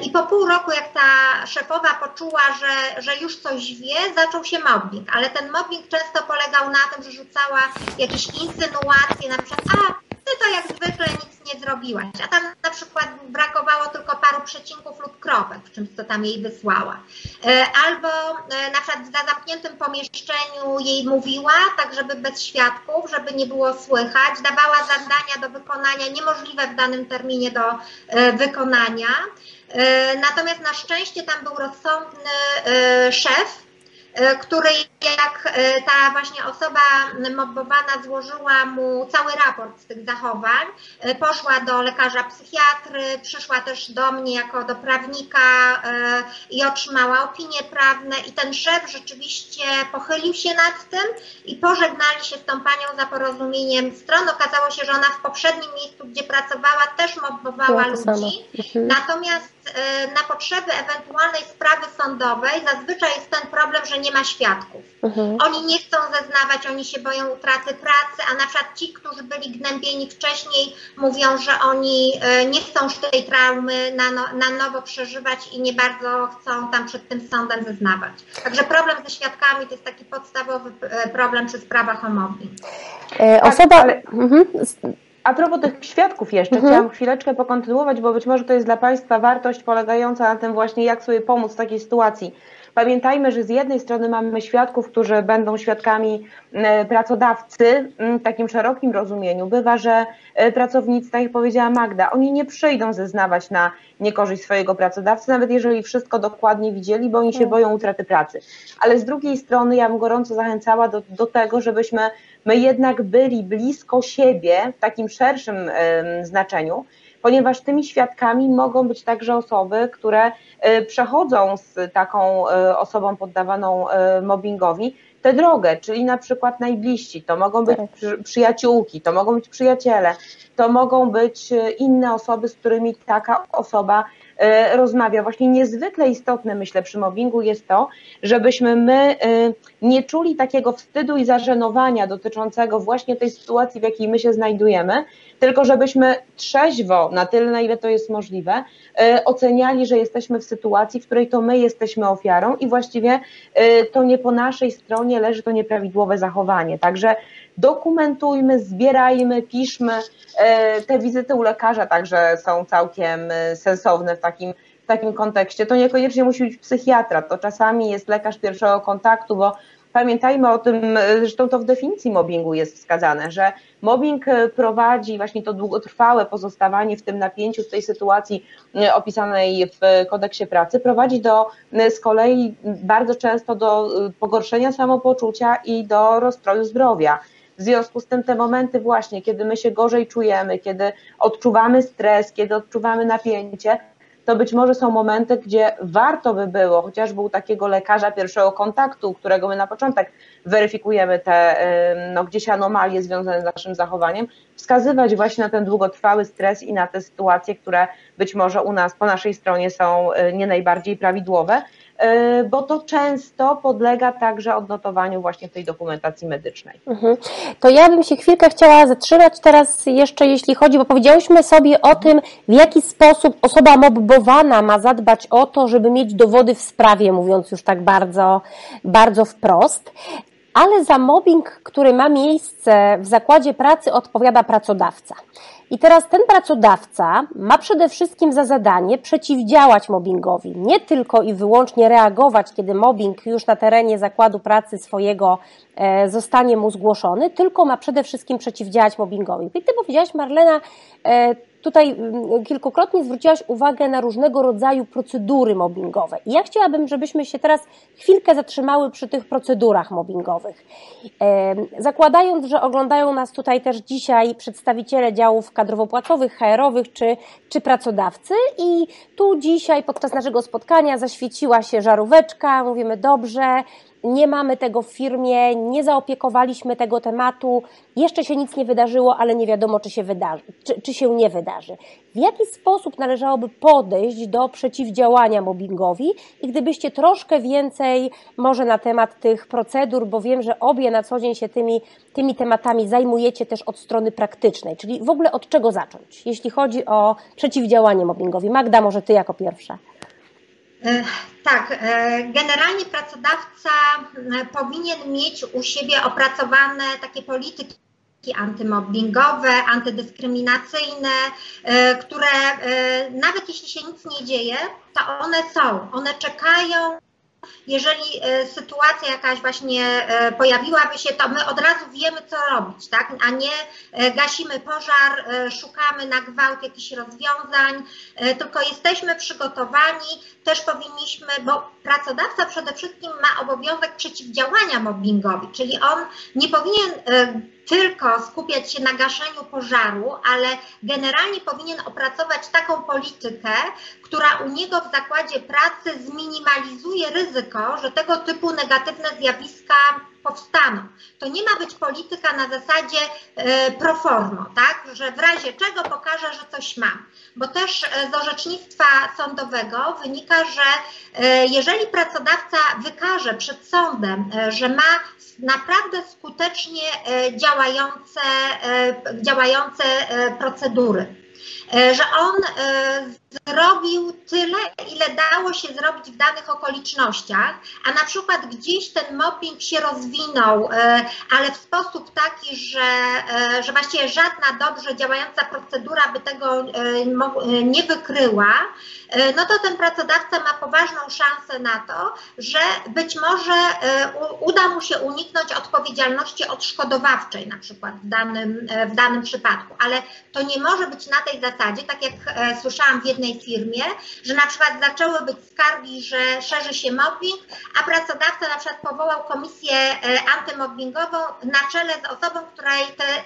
I po pół roku, jak ta szefowa poczuła, że, że już coś wie, zaczął się mobbing, ale ten mobbing często polegał na tym, że rzucała jakieś insynuacje, na przykład, a ty to jak zwykle nic nie zrobiłaś, a tam na przykład brakowało tylko paru przecinków lub kropek w czymś, co tam jej wysłała. E, albo e, na przykład w zamkniętym pomieszczeniu jej mówiła, tak żeby bez świadków, żeby nie było słychać, dawała zadania do wykonania niemożliwe w danym terminie do e, wykonania. Natomiast na szczęście tam był rozsądny szef, E, której jak e, ta właśnie osoba mobbowana złożyła mu cały raport z tych zachowań, e, poszła do lekarza psychiatry, przyszła też do mnie jako do prawnika i otrzymała opinie prawne i ten szef rzeczywiście pochylił się nad tym i pożegnali się z tą panią za porozumieniem stron. Okazało się, że ona w poprzednim miejscu, gdzie pracowała, też mobbowała ludzi. Mhm. Natomiast na potrzeby ewentualnej sprawy sądowej zazwyczaj jest ten problem, że nie ma świadków. Mhm. Oni nie chcą zeznawać, oni się boją utraty pracy, a na przykład ci, którzy byli gnębieni wcześniej, mówią, że oni e, nie chcą już tej traumy na, no, na nowo przeżywać i nie bardzo chcą tam przed tym sądem zeznawać. Także problem ze świadkami to jest taki podstawowy e, problem przy sprawach o mobbing. E, osoba... Ale... Mhm. A propos tych świadków jeszcze, mhm. chciałam chwileczkę pokontynuować, bo być może to jest dla Państwa wartość polegająca na tym właśnie, jak sobie pomóc w takiej sytuacji. Pamiętajmy, że z jednej strony mamy świadków, którzy będą świadkami e, pracodawcy w takim szerokim rozumieniu. Bywa, że e, pracownicy, tak jak powiedziała Magda, oni nie przyjdą zeznawać na niekorzyść swojego pracodawcy, nawet jeżeli wszystko dokładnie widzieli, bo oni się tak. boją utraty pracy. Ale z drugiej strony ja bym gorąco zachęcała do, do tego, żebyśmy my jednak byli blisko siebie w takim szerszym znaczeniu, ponieważ tymi świadkami mogą być także osoby, które e, przechodzą z taką e, osobą poddawaną e, mobbingowi tę drogę, czyli na przykład najbliżsi, to mogą być tak. przyjaciółki, to mogą być przyjaciele, to mogą być inne osoby, z którymi taka osoba rozmawia. Właśnie niezwykle istotne, myślę, przy mobbingu jest to, żebyśmy my nie czuli takiego wstydu i zażenowania dotyczącego właśnie tej sytuacji, w jakiej my się znajdujemy, tylko żebyśmy trzeźwo, na tyle na ile to jest możliwe, e, oceniali, że jesteśmy w sytuacji, w której to my jesteśmy ofiarą i właściwie e, to nie po naszej stronie leży to nieprawidłowe zachowanie. Także dokumentujmy, zbierajmy, piszmy. E, te wizyty u lekarza także są całkiem sensowne w takim w takim kontekście. To niekoniecznie musi być psychiatra, to czasami jest lekarz pierwszego kontaktu, bo Pamiętajmy o tym, zresztą to w definicji mobbingu jest wskazane, że mobbing e, prowadzi właśnie to długotrwałe pozostawanie w tym napięciu, w tej sytuacji e, opisanej w kodeksie pracy, prowadzi do e, z kolei bardzo często do pogorszenia samopoczucia i do rozstroju zdrowia. W związku z tym te momenty właśnie, kiedy my się gorzej czujemy, kiedy odczuwamy stres, kiedy odczuwamy napięcie, to być może są momenty, gdzie warto by było, chociażby u takiego lekarza pierwszego kontaktu, którego my na początek weryfikujemy te no, gdzieś anomalie związane z naszym zachowaniem, wskazywać właśnie na ten długotrwały stres i na te sytuacje, które być może u nas po naszej stronie są y, nie najbardziej prawidłowe, bo to często podlega także odnotowaniu właśnie w tej dokumentacji medycznej. Mhm. To ja bym się chwilkę chciała zatrzymać teraz jeszcze, jeśli chodzi, bo powiedziałyśmy sobie o tym, w jaki sposób osoba mobbowana ma zadbać o to, żeby mieć dowody w sprawie, mówiąc już tak bardzo, bardzo wprost ale za mobbing, który ma miejsce w zakładzie pracy, odpowiada pracodawca. I teraz ten pracodawca ma przede wszystkim za zadanie przeciwdziałać mobbingowi, nie tylko i wyłącznie reagować, kiedy mobbing już na terenie zakładu pracy swojego e, zostanie mu zgłoszony, tylko ma przede wszystkim przeciwdziałać mobbingowi. I ty powiedziałaś, Marlena, e, tutaj mm, kilkukrotnie zwróciłaś uwagę na różnego rodzaju procedury mobbingowe. I ja chciałabym, żebyśmy się teraz chwilkę zatrzymały przy tych procedurach mobbingowych. Zakładając, że oglądają nas tutaj też dzisiaj przedstawiciele działów kadrowo-płacowych, HR-owych czy, czy pracodawcy i tu dzisiaj podczas naszego spotkania zaświeciła się żaróweczka, mówimy dobrze, nie mamy tego w firmie, nie zaopiekowaliśmy tego tematu, jeszcze się nic nie wydarzyło, ale nie wiadomo, czy się wydarzy, czy, czy się nie wydarzy. W jaki sposób należałoby podejść do przeciwdziałania mobbingowi i gdybyście troszkę więcej może na temat tych procedur, bo wiem, że obie na co dzień się tymi, tymi tematami zajmujecie też od strony praktycznej, czyli w ogóle od czego zacząć, jeśli chodzi o przeciwdziałanie mobbingowi. Magda, może Ty jako pierwsza. E, tak, e, generalnie pracodawca e, powinien mieć u siebie opracowane takie polityki antymobbingowe, antydyskryminacyjne, które nawet jeśli się nic nie dzieje, to one są, one czekają jeżeli sytuacja jakaś właśnie pojawiłaby się, to my od razu wiemy, co robić, tak? a nie gasimy pożar, szukamy na gwałt jakichś rozwiązań, tylko jesteśmy przygotowani, też powinniśmy, bo pracodawca przede wszystkim ma obowiązek przeciwdziałania mobbingowi, czyli on nie powinien tylko skupiać się na gaszeniu pożaru, ale generalnie powinien opracować taką politykę, która u niego w zakładzie pracy zminimalizuje ryzyko, że tego typu negatywne zjawiska powstaną. To nie ma być polityka na zasadzie e, pro forma, tak? że w razie czego pokażę, że coś mam. Bo też e, z orzecznictwa sądowego wynika, że e, jeżeli pracodawca wykaże przed sądem, że ma naprawdę skutecznie działające, działające procedury, że on zrobił tyle, ile dało się zrobić w danych okolicznościach, a na przykład gdzieś ten mobbing się rozwinął, ale w sposób taki, że, że właściwie żadna dobrze działająca procedura by tego nie wykryła, no to ten pracodawca ma poważną szansę na to, że być może uda mu się uniknąć odpowiedzialności odszkodowawczej na przykład w danym, w danym przypadku, ale to nie może być na tej zasadzie, tak jak słyszałam w jednej firmie, że na przykład zaczęły być skargi, że szerzy się mobbing, a pracodawca na przykład powołał komisję antymobbingową na czele z osobą, której te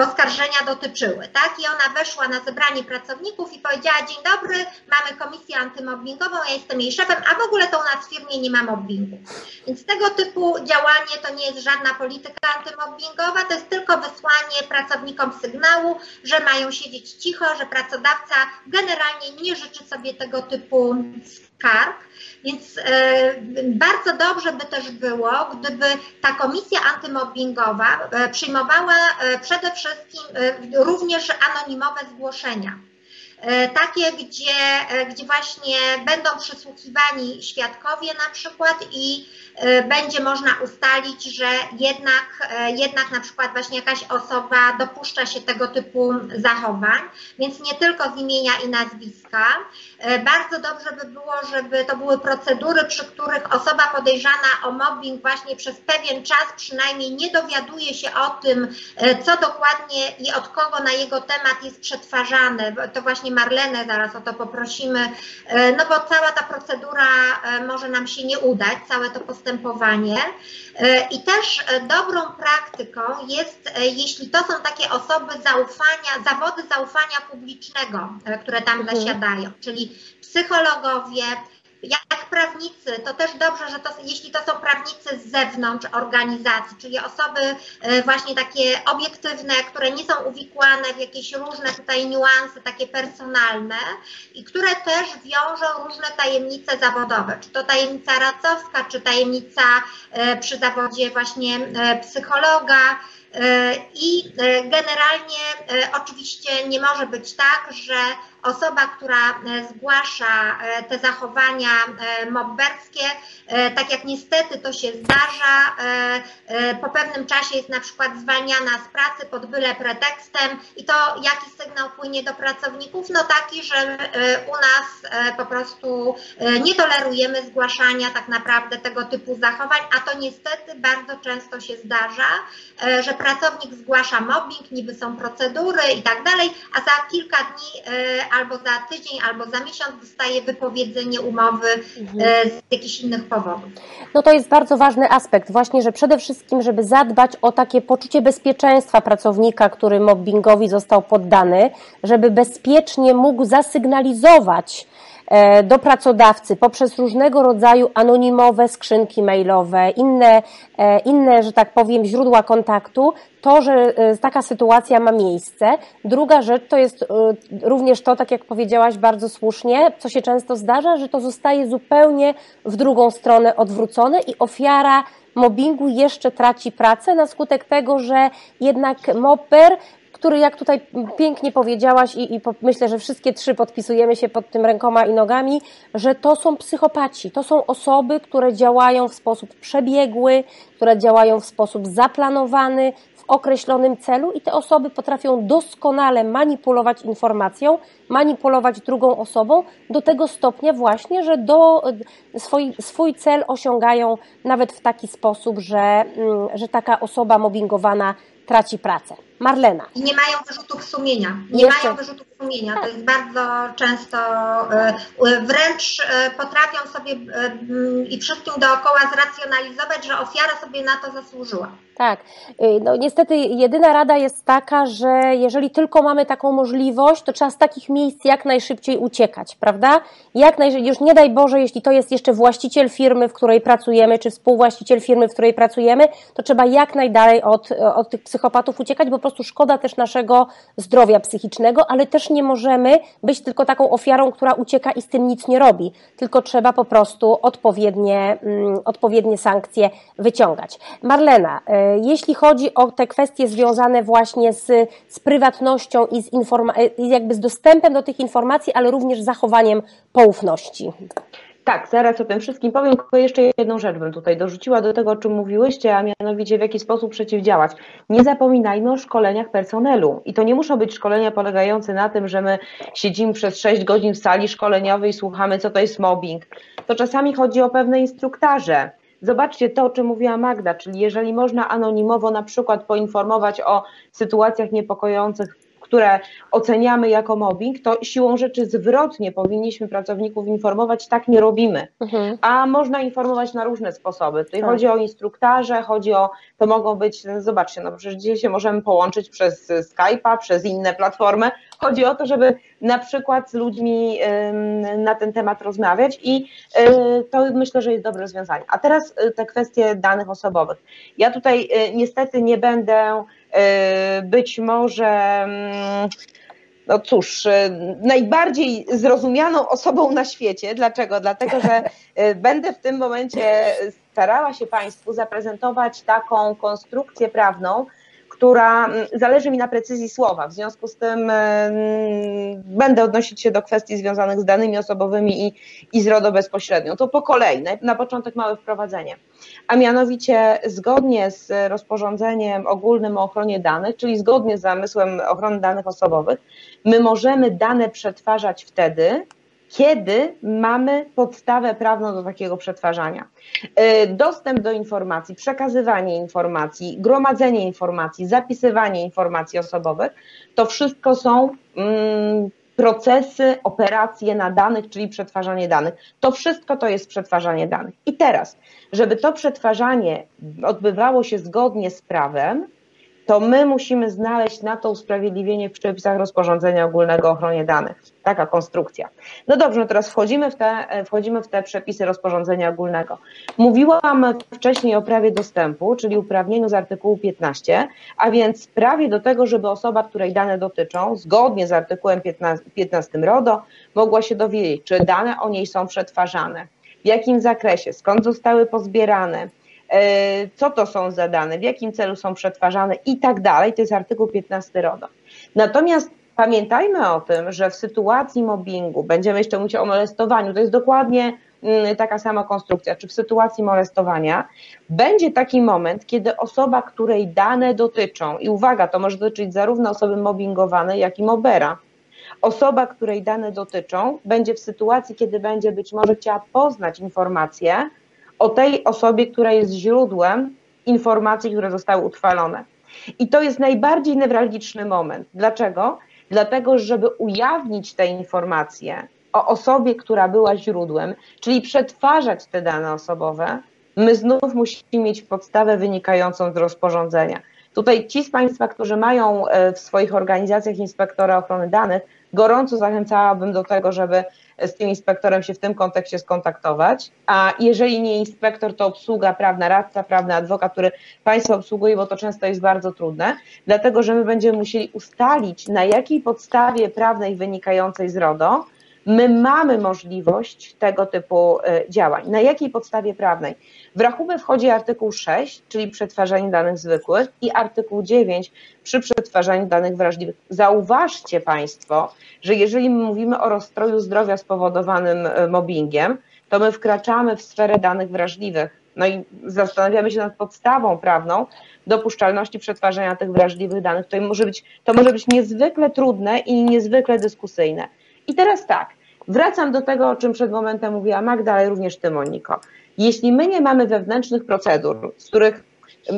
oskarżenia dotyczyły, tak? I ona weszła na zebranie pracowników i powiedziała, dzień dobry, mamy komisję antymobbingową, ja jestem jej szefem, a w ogóle to u nas w firmie nie ma mobbingu. Więc tego typu działanie to nie jest żadna polityka antymobbingowa, to jest tylko wysłanie pracownikom sygnału, że mają siedzieć cicho, że pracodawca generalnie nie życzy sobie tego typu skarg. Więc e, bardzo dobrze by też było, gdyby ta komisja antymobbingowa e, przyjmowała e, przede wszystkim również anonimowe zgłoszenia. E, takie, gdzie, e, gdzie właśnie będą przysłuchiwani świadkowie na przykład i e, będzie można ustalić, że jednak, jednak na przykład właśnie jakaś osoba dopuszcza się tego typu zachowań, więc nie tylko z imienia i nazwiska. Bardzo dobrze by było, żeby to były procedury, przy których osoba podejrzana o mobbing właśnie przez pewien czas przynajmniej nie dowiaduje się o tym, co dokładnie i od kogo na jego temat jest przetwarzane. To właśnie właśnie Marlenę zaraz o to poprosimy, e, no bo cała ta procedura e, może nam się nie udać, całe to postępowanie. E, I też dobrą praktyką jest, jeśli to są takie osoby zaufania, zawody zaufania publicznego, które tam mhm. zasiadają, czyli psychologowie, jak prawnicy, to też dobrze, że to, jeśli to są prawnicy z zewnątrz organizacji, czyli osoby e, właśnie takie obiektywne, które nie są uwikłane w jakieś różne tutaj niuanse, takie personalne i które też wiążą różne tajemnice zawodowe, czy to tajemnica radcowska, czy tajemnica e, przy zawodzie właśnie e, psychologa, i generalnie oczywiście nie może być tak, że osoba, która e, zgłasza e, te zachowania e, mobberskie, tak jak niestety to się zdarza, po pewnym czasie jest na przykład zwalniana z pracy pod byle pretekstem i to jaki sygnał płynie do pracowników? No taki, że u nas po prostu nie tolerujemy zgłaszania tak naprawdę tego typu zachowań, a to niestety bardzo często się zdarza, że pracownik zgłasza mobbing, niby są procedury i tak dalej, a za kilka dni albo za tydzień, albo za miesiąc dostaje wypowiedzenie umowy mhm. E, z jakichś innych powodów. No to jest bardzo ważny aspekt, właśnie, że przede wszystkim, żeby zadbać o takie poczucie bezpieczeństwa pracownika, który mobbingowi został poddany, żeby bezpiecznie mógł zasygnalizować, do pracodawcy poprzez różnego rodzaju anonimowe skrzynki mailowe, inne, e, inne, że tak powiem, źródła kontaktu, to, że e, taka sytuacja ma miejsce. Druga rzecz to jest również to, tak jak powiedziałaś bardzo słusznie, co się często zdarza, że to zostaje zupełnie w drugą stronę odwrócone i ofiara mobbingu jeszcze traci pracę na skutek tego, że jednak mopper który, jak tutaj pięknie powiedziałaś i, i myślę, że wszystkie trzy podpisujemy się pod tym rękoma i nogami, że to są psychopaci, to są osoby, które działają w sposób przebiegły, które działają w sposób zaplanowany, w określonym celu i te osoby potrafią doskonale manipulować informacją, manipulować drugą osobą do tego stopnia właśnie, że do, swój, swój cel osiągają nawet w taki sposób, że, mm, że taka osoba mobbingowana traci pracę. Marlena. I nie mają wyrzutów sumienia. Nie Jeszcze. mają wyrzutów sumienia. To jest bardzo często, e, e, wręcz e, potrafią sobie i wszystkim dookoła zracjonalizować, że ofiara sobie na to zasłużyła. Tak. No niestety jedyna rada jest taka, że jeżeli tylko mamy taką możliwość, to trzeba z takich miejsc jak najszybciej uciekać, prawda? Jak naj... Już nie daj Boże, jeśli to jest jeszcze właściciel firmy, w której pracujemy, czy współwłaściciel firmy, w której pracujemy, to trzeba jak najdalej od, od tych psychopatów uciekać, bo po prostu szkoda też naszego zdrowia psychicznego, ale też nie możemy być tylko taką ofiarą, która ucieka i z tym nic nie robi, tylko trzeba po prostu odpowiednie, mm, odpowiednie sankcje wyciągać. Marlena, e, jeśli chodzi o te kwestie związane właśnie z, z prywatnością i z, informa- jakby z dostępem do tych informacji, ale również zachowaniem poufności. Tak, zaraz o tym wszystkim powiem, tylko jeszcze jedną rzecz bym tutaj dorzuciła do tego, o czym mówiłyście, a mianowicie w jaki sposób przeciwdziałać. Nie zapominajmy o szkoleniach personelu i to nie muszą być szkolenia polegające na tym, że my siedzimy przez 6 godzin w sali szkoleniowej i słuchamy, co to jest mobbing. To czasami chodzi o pewne instruktaże. Zobaczcie to, o czym mówiła Magda, czyli jeżeli można anonimowo na przykład poinformować o sytuacjach niepokojących które oceniamy jako mobbing, to siłą rzeczy zwrotnie powinniśmy pracowników informować, tak nie robimy. Mhm. A można informować na różne sposoby. Tutaj tak. chodzi o instruktarze, chodzi o, to mogą być, zobaczcie, no przecież dzisiaj się możemy połączyć przez Skype'a, przez inne platformy. Chodzi o to, żeby na przykład z ludźmi na ten temat rozmawiać i y, to myślę, że jest dobre rozwiązanie. A teraz y, te kwestie danych osobowych. Ja tutaj y, niestety nie będę być może mm, no cóż, e, najbardziej zrozumianą osobą na świecie. Dlaczego? Dlatego, że e, będę w tym momencie starała się Państwu zaprezentować taką konstrukcję prawną, która mm, zależy mi na precyzji słowa. W związku z tym mm, będę odnosić się do kwestii związanych z danymi osobowymi i, i z RODO bezpośrednio. To po kolei. Na początek małe wprowadzenie. A mianowicie zgodnie z rozporządzeniem ogólnym o ochronie danych, czyli zgodnie z zamysłem ochrony danych osobowych, my możemy dane przetwarzać wtedy, kiedy mamy podstawę prawną do takiego przetwarzania. E, dostęp do informacji, przekazywanie informacji, gromadzenie informacji, zapisywanie informacji osobowych, to wszystko są mm, procesy, operacje na danych, czyli przetwarzanie danych. To wszystko to jest przetwarzanie danych. I teraz, żeby to przetwarzanie odbywało się zgodnie z prawem, to my musimy znaleźć na to usprawiedliwienie w przepisach rozporządzenia ogólnego o ochronie danych. Taka konstrukcja. No dobrze, no teraz wchodzimy w, te, wchodzimy w te przepisy rozporządzenia ogólnego. Mówiłam wcześniej o prawie dostępu, czyli uprawnieniu z artykułu 15, a więc prawie do tego, żeby osoba, której dane dotyczą, zgodnie z artykułem 15, 15 RODO, mogła się dowiedzieć, czy dane o niej są przetwarzane, w jakim zakresie, skąd zostały pozbierane, E, co to są za dane, w jakim celu są przetwarzane i tak dalej. To jest artykuł 15 RODO. Natomiast pamiętajmy o tym, że w sytuacji mobbingu, będziemy jeszcze mówić o molestowaniu, to jest dokładnie mm, taka sama konstrukcja, czy w sytuacji molestowania będzie taki moment, kiedy osoba, której dane dotyczą, i uwaga, to może dotyczyć zarówno osoby mobbingowanej, jak i mobera, osoba, której dane dotyczą, będzie w sytuacji, kiedy będzie być może chciała poznać informacje, o tej osobie, która jest źródłem informacji, które zostały utrwalone. I to jest najbardziej newralgiczny moment. Dlaczego? Dlatego, żeby ujawnić te informacje o osobie, która była źródłem, czyli przetwarzać te dane osobowe, my znów musimy mieć podstawę wynikającą z rozporządzenia. Tutaj ci z Państwa, którzy mają e, w swoich organizacjach inspektora ochrony danych, gorąco zachęcałabym do tego, żeby z tym inspektorem się w tym kontekście skontaktować. A jeżeli nie inspektor, to obsługa prawna, radca prawny, adwokat, który Państwo obsługuje, bo to często jest bardzo trudne, dlatego że my będziemy musieli ustalić, na jakiej podstawie prawnej wynikającej z RODO my mamy możliwość tego typu e, działań. Na jakiej podstawie prawnej? W rachubę wchodzi artykuł 6, czyli przetwarzanie danych zwykłych i artykuł 9 przy przetwarzaniu danych wrażliwych. Zauważcie Państwo, że jeżeli mówimy o rozstroju zdrowia spowodowanym e, mobbingiem, to my wkraczamy w sferę danych wrażliwych. No i zastanawiamy się nad podstawą prawną dopuszczalności przetwarzania tych wrażliwych danych. To może być, to może być niezwykle trudne i niezwykle dyskusyjne. I teraz tak, wracam do tego, o czym przed momentem mówiła Magda, ale również Ty, Moniko. Jeśli my nie mamy wewnętrznych procedur, z których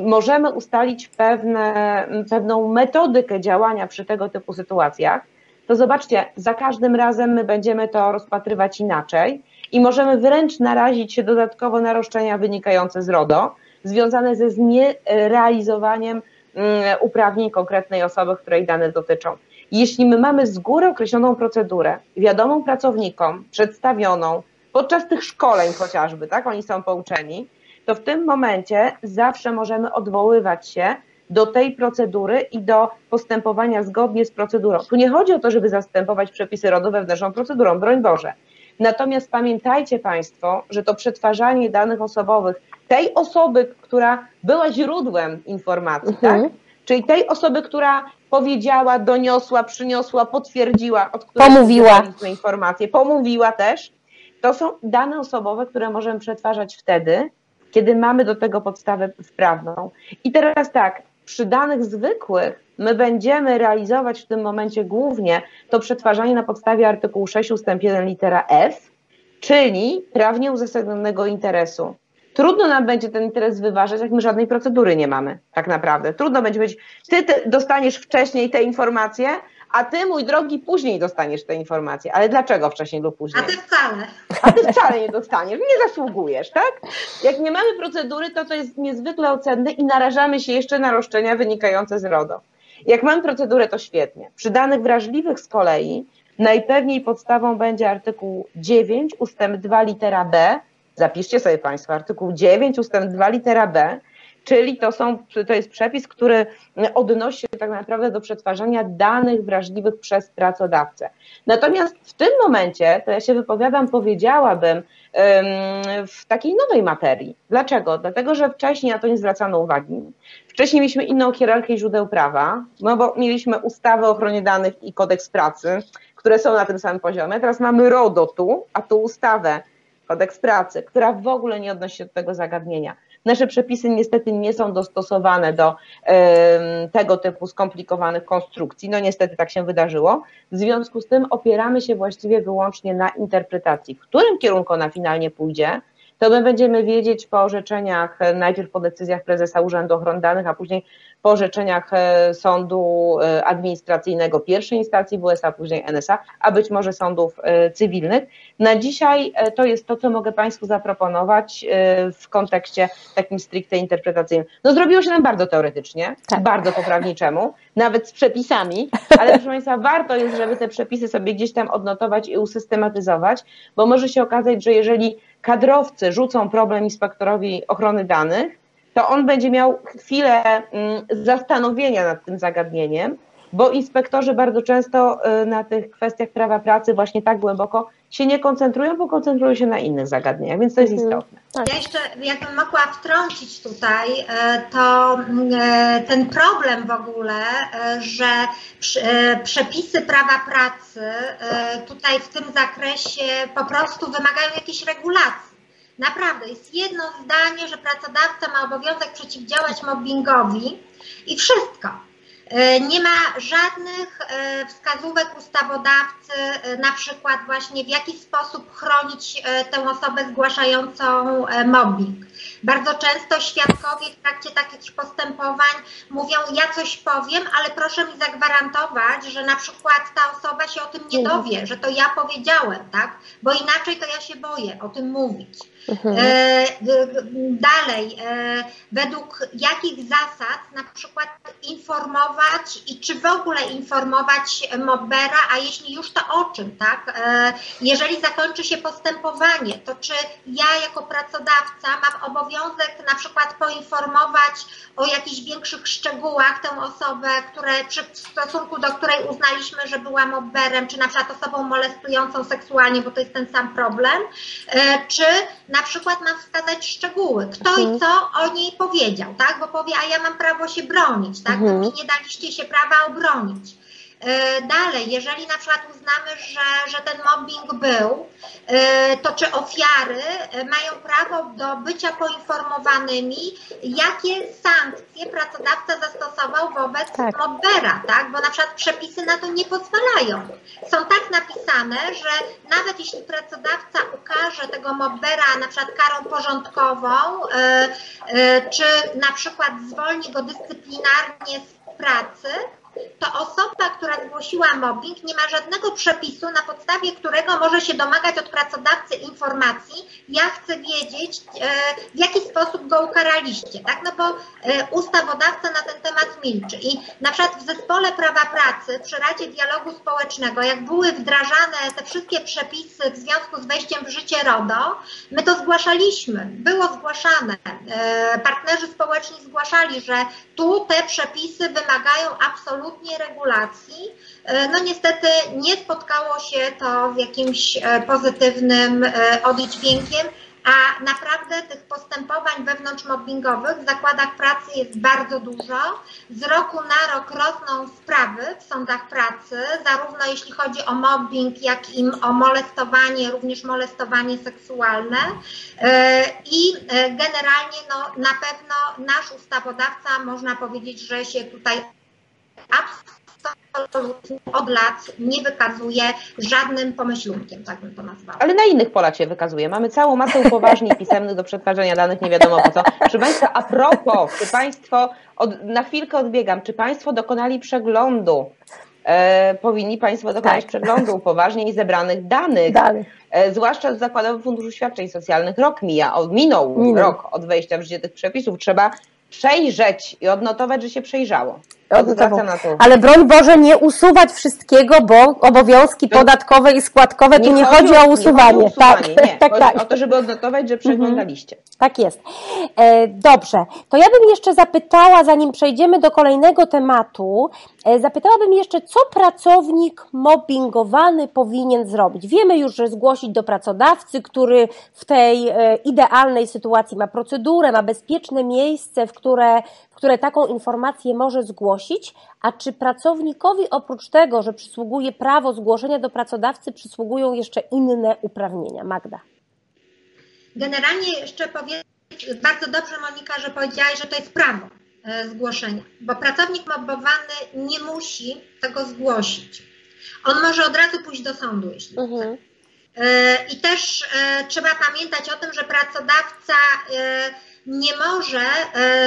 możemy ustalić pewne, pewną metodykę działania przy tego typu sytuacjach, to zobaczcie, za każdym razem my będziemy to rozpatrywać inaczej i możemy wręcz narazić się dodatkowo na roszczenia wynikające z RODO, związane ze nierealizowaniem mm, uprawnień konkretnej osoby, której dane dotyczą. Jeśli my mamy z góry określoną procedurę, wiadomą pracownikom, przedstawioną, podczas tych szkoleń chociażby, tak, oni są pouczeni, to w tym momencie zawsze możemy odwoływać się do tej procedury i do postępowania zgodnie z procedurą. Tu nie chodzi o to, żeby zastępować przepisy RODO wewnętrzną procedurą, broń Boże. Natomiast pamiętajcie Państwo, że to przetwarzanie danych osobowych tej osoby, która była źródłem informacji, mhm. tak? Czyli tej osoby, która powiedziała, doniosła, przyniosła, potwierdziła, od której pomówiła informacje, pomówiła też. To są dane osobowe, które możemy przetwarzać wtedy, kiedy mamy do tego podstawę wprawną. I teraz tak, przy danych zwykłych my będziemy realizować w tym momencie głównie to przetwarzanie na podstawie artykułu 6 ust. 1 litera F, czyli prawnie uzasadnionego interesu. Trudno nam będzie ten interes wyważać, jak my żadnej procedury nie mamy, tak naprawdę. Trudno będzie być, ty, ty dostaniesz wcześniej te informacje, a ty, mój drogi, później dostaniesz te informacje. Ale dlaczego wcześniej lub później? A ty wcale. A ty wcale nie dostaniesz, nie zasługujesz, tak? Jak nie mamy procedury, to to jest niezwykle ocenne i narażamy się jeszcze na roszczenia wynikające z RODO. Jak mamy procedurę, to świetnie. Przy danych wrażliwych z kolei najpewniej podstawą będzie artykuł 9 ustęp 2 litera B. Zapiszcie sobie Państwo artykuł 9 ustęp 2 litera B, czyli to, są, to jest przepis, który odnosi się tak naprawdę do przetwarzania danych wrażliwych przez pracodawcę. Natomiast w tym momencie, to ja się wypowiadam, powiedziałabym, w takiej nowej materii. Dlaczego? Dlatego, że wcześniej na to nie zwracano uwagi. Wcześniej mieliśmy inną hierarchię źródeł prawa, no bo mieliśmy ustawę o ochronie danych i kodeks pracy, które są na tym samym poziomie. Teraz mamy RODO tu, a tu ustawę, kodeks pracy, która w ogóle nie odnosi się do tego zagadnienia. Nasze przepisy niestety nie są dostosowane do tego typu skomplikowanych konstrukcji. No niestety tak się wydarzyło. W związku z tym opieramy się właściwie wyłącznie na interpretacji. W którym kierunku ona finalnie pójdzie, to my będziemy wiedzieć po orzeczeniach, najpierw po decyzjach prezesa Urzędu Ochrony Danych, a później po orzeczeniach e, sądu e, administracyjnego pierwszej instancji WSA, później NSA, a być może sądów e, cywilnych. Na dzisiaj to jest to, co mogę Państwu zaproponować w kontekście takim stricte interpretacyjnym. No zrobiło się nam bardzo teoretycznie, tak. bardzo poprawniczemu, nawet z przepisami, ale proszę Państwa, warto jest, żeby te przepisy sobie gdzieś tam odnotować i usystematyzować, bo może się okazać, że jeżeli kadrowcy rzucą problem inspektorowi ochrony danych, to on będzie miał chwilę mm, zastanowienia nad tym zagadnieniem, bo inspektorzy bardzo często y, na tych kwestiach prawa pracy właśnie tak głęboko się nie koncentrują, bo koncentrują się na innych zagadnieniach, więc to jest mhm. istotne. Tak. Ja jeszcze, jakbym mogła wtrącić tutaj, y, to y, ten problem w ogóle, że przepisy prawa pracy tutaj w tym zakresie po prostu wymagają jakiejś regulacji. Naprawdę, jest jedno zdanie, że pracodawca ma obowiązek przeciwdziałać mobbingowi i wszystko. E, nie ma żadnych e, wskazówek ustawodawcy, e, na przykład właśnie w jaki sposób chronić tę osobę zgłaszającą mobbing. Bardzo często świadkowie w trakcie takich postępowań mówią, ja coś powiem, ale proszę mi zagwarantować, że na przykład ta osoba się o tym nie dowie, że to ja powiedziałem, tak? Bo inaczej to ja się boję o tym mówić. Mhm. E, dalej, e, według jakich zasad na przykład informować i czy w ogóle informować mobbera, a jeśli już to o czym, tak? E, jeżeli zakończy się postępowanie, to czy ja jako pracodawca mam obowiązek na przykład poinformować o jakichś większych szczegółach tę osobę, które, w stosunku do której uznaliśmy, że była mobberem, czy na przykład osobą molestującą seksualnie, bo to jest ten sam problem, czy na przykład mam wskazać szczegóły, kto mhm. i co o niej powiedział, tak? Bo powie, a ja mam prawo się bronić, tak? Mhm. Mi nie daliście się prawa obronić. E, dalej, jeżeli na przykład uznamy, że, że ten mobbing był, e, to czy ofiary e, mają prawo do bycia poinformowanymi, jakie sankcje pracodawca zastosował wobec tak. mobbera, tak? Bo na przykład przepisy na to nie pozwalają. Są tak napisane, że nawet jeśli pracodawca ukaże tego mobbera na przykład karą porządkową, czy na przykład zwolni go dyscyplinarnie z pracy, to osoba, która zgłosiła mobbing, nie ma żadnego przepisu, na podstawie którego może się domagać od pracodawcy informacji, ja chcę wiedzieć, e, w jaki sposób go ukaraliście, tak? No bo e, ustawodawca na ten temat milczy. I na przykład w zespole prawa pracy przy Radzie Dialogu Społecznego, jak były wdrażane te wszystkie przepisy w związku z wejściem w życie RODO, my to zgłaszaliśmy, było zgłaszane. E, partnerzy społeczni zgłaszali, że tu te przepisy wymagają absolutnie regulacji. No niestety nie spotkało się to z jakimś pozytywnym oddźwiękiem a naprawdę tych postępowań wewnątrzmobbingowych w zakładach pracy jest bardzo dużo. Z roku na rok rosną sprawy w sądach pracy, zarówno jeśli chodzi o mobbing, jak i o molestowanie, również molestowanie seksualne. E, I e, generalnie no, na pewno nasz ustawodawca można powiedzieć, że się tutaj absolutnie od lat nie wykazuje żadnym pomyślunkiem, tak bym to nazwała. Ale na innych polach się wykazuje. Mamy całą masę upoważnień pisemnych do przetwarzania danych, nie wiadomo po co. Proszę Państwa, a propos, czy Państwo, od, na chwilkę odbiegam, czy Państwo dokonali przeglądu E, powinni Państwo dokonać tak. przeglądu upoważnień zebranych danych. E, zwłaszcza z Zakładowym Funduszu Świadczeń Socjalnych. Rok mija, od, minął, minął rok od wejścia w życie tych przepisów. Trzeba przejrzeć i odnotować, że się przejrzało. Ale broń Boże, nie usuwać wszystkiego, bo obowiązki podatkowe i składkowe, nie tu nie chodzi, o usuwanie. Nie o usuwanie. Tak, nie. tak, tak. o to, żeby odnotować, że przeglądaliście. Mhm. Tak jest. E, dobrze, to ja bym jeszcze zapytała, zanim przejdziemy do kolejnego tematu, e, zapytałabym jeszcze, co pracownik mobbingowany powinien zrobić? Wiemy już, że zgłosić do pracodawcy, który w tej e, idealnej sytuacji ma procedurę, ma bezpieczne miejsce, w które, które taką informację może zgłosić, a czy pracownikowi oprócz tego, że przysługuje prawo zgłoszenia do pracodawcy, przysługują jeszcze inne uprawnienia? Magda. Generalnie jeszcze powiem, bardzo dobrze Monika, że powiedziałaś, że to jest prawo e, zgłoszenia, bo pracownik mobbowany nie musi tego zgłosić. On może od razu pójść do sądu, jeśli mhm. chce. E, I też e, trzeba pamiętać o tym, że pracodawca nie może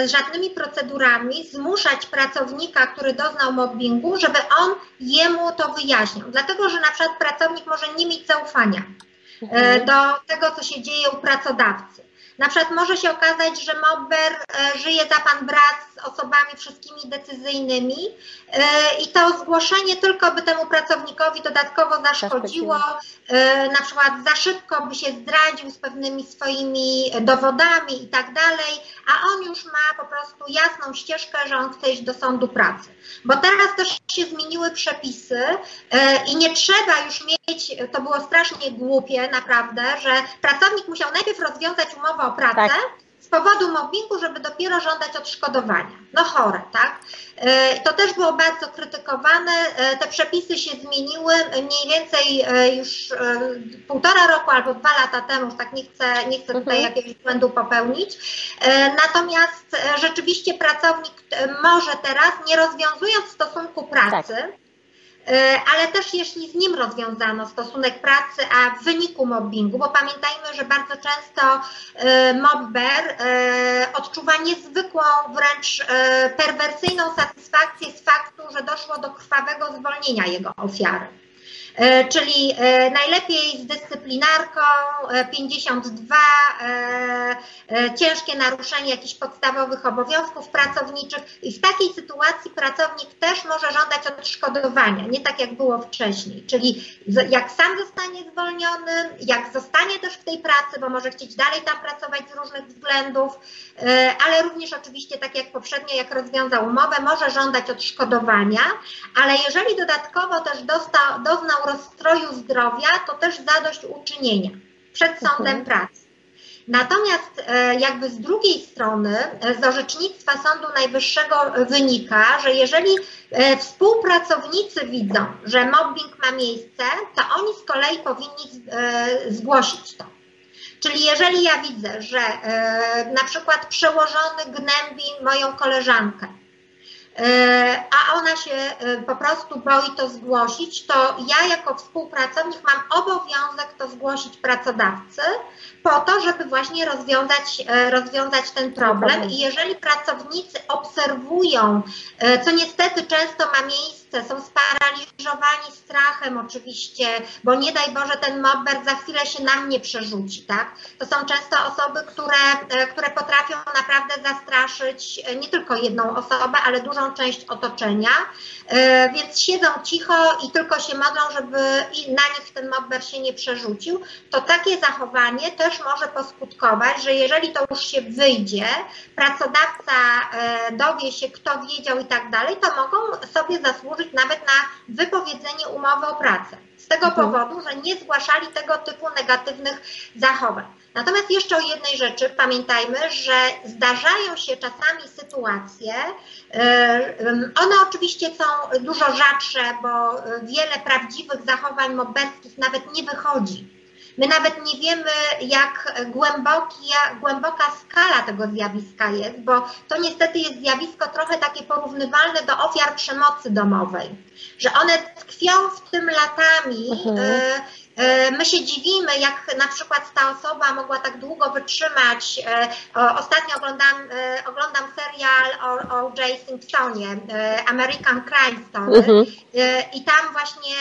żadnymi procedurami zmuszać pracownika, który doznał mobbingu, żeby on jemu to wyjaśniał. Dlatego, że na przykład pracownik może nie mieć zaufania mhm. do tego, co się dzieje u pracodawcy. Na przykład może się okazać, że mobber e, żyje za pan brat z osobami wszystkimi decyzyjnymi e, i to zgłoszenie tylko by temu pracownikowi dodatkowo zaszkodziło, e, na przykład za szybko by się zdradził z pewnymi swoimi dowodami i tak dalej, a on już ma po prostu jasną ścieżkę, że on chce iść do sądu pracy. Bo teraz też się zmieniły przepisy i nie trzeba już mieć, to było strasznie głupie naprawdę, że pracownik musiał najpierw rozwiązać umowę o pracę tak. z powodu mobbingu, żeby dopiero żądać odszkodowania. No chore, tak? E, to też było bardzo krytykowane. E, te przepisy się zmieniły mniej więcej e, już półtora roku albo dwa lata temu, tak nie chcę, nie chcę tutaj mhm. jakiegoś błędu popełnić. Natomiast rzeczywiście pracownik może teraz, nie rozwiązując stosunku pracy, tak ale też jeśli z nim rozwiązano stosunek pracy, a w wyniku mobbingu, bo pamiętajmy, że bardzo często e, mobber e, odczuwa niezwykłą, wręcz perwersyjną satysfakcję z faktu, że doszło do krwawego zwolnienia jego ofiary. E, czyli e, najlepiej z dyscyplinarką, 52, e, ciężkie naruszenie jakichś podstawowych obowiązków pracowniczych. I w takiej sytuacji pracownik też może żądać odszkodowania, nie tak jak było wcześniej, czyli jak sam zostanie zwolniony, jak zostanie też w tej pracy, bo może chcieć dalej tam pracować z różnych względów, ale również oczywiście tak jak poprzednio, jak rozwiązał umowę, może żądać odszkodowania, ale jeżeli dodatkowo też dostał, doznał rozstroju zdrowia, to też zadośćuczynienia przed sądem mhm. pracy. Natomiast e, jakby z drugiej strony e, z orzecznictwa Sądu Najwyższego wynika, że jeżeli e, współpracownicy widzą, że mobbing ma miejsce, to oni z kolei powinni zgłosić to. Czyli jeżeli ja widzę, że na przykład przełożony gnębi moją koleżankę, a ona się po prostu boi to zgłosić, to ja jako współpracownik mam obowiązek to zgłosić pracodawcy po to, żeby właśnie rozwiązać, rozwiązać ten problem. I jeżeli pracownicy obserwują, co niestety często ma miejsce, są sparaliżowani strachem oczywiście, bo nie daj Boże ten mobber za chwilę się na mnie przerzuci, tak? To są często osoby, które, e, które potrafią naprawdę zastraszyć e, nie tylko jedną osobę, ale dużą część otoczenia, e, więc siedzą cicho i tylko się modlą, żeby na nich ten mobber się nie przerzucił, to takie zachowanie też może poskutkować, że jeżeli to już się wyjdzie, pracodawca dowie się, kto wiedział i tak dalej, to mogą sobie zasłużyć nawet na wypowiedzenie umowy o pracę. Z tego mhm. powodu, że nie zgłaszali tego typu negatywnych zachowań. Natomiast jeszcze o jednej rzeczy pamiętajmy, że zdarzają się czasami sytuacje, one oczywiście są dużo rzadsze, bo wiele prawdziwych zachowań mobberskich nawet nie wychodzi My nawet nie wiemy, jak głęboki, głęboka skala tego zjawiska jest, bo to niestety jest zjawisko trochę takie porównywalne do ofiar przemocy domowej, że one tkwią w tym latami. Mhm. Y my się dziwimy, jak na przykład ta osoba mogła tak długo wytrzymać. E, ostatnio oglądam, e, oglądam serial o, o J. Simpsonie, American Crime Story. Mhm. I tam właśnie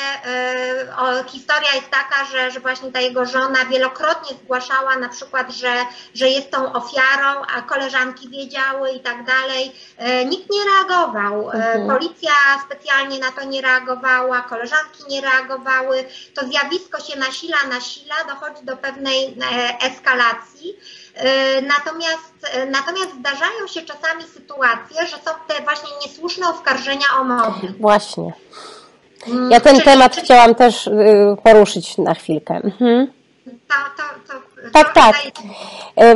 o, historia jest taka, że, że właśnie ta jego żona wielokrotnie zgłaszała na przykład, że, że jest tą ofiarą, a koleżanki wiedziały i tak dalej. Nikt nie reagował. Mhm. Policja specjalnie na to nie reagowała, koleżanki nie reagowały. To zjawisko się nasila, nasila, dochodzi do pewnej e, eskalacji. E, natomiast, e, natomiast zdarzają się czasami sytuacje, że są te właśnie niesłuszne oskarżenia o mobbing. Właśnie. Mm, ja ten czyli, temat czyli... chciałam też y, poruszyć na chwilkę. Mhm. To, to, to, tak, tak.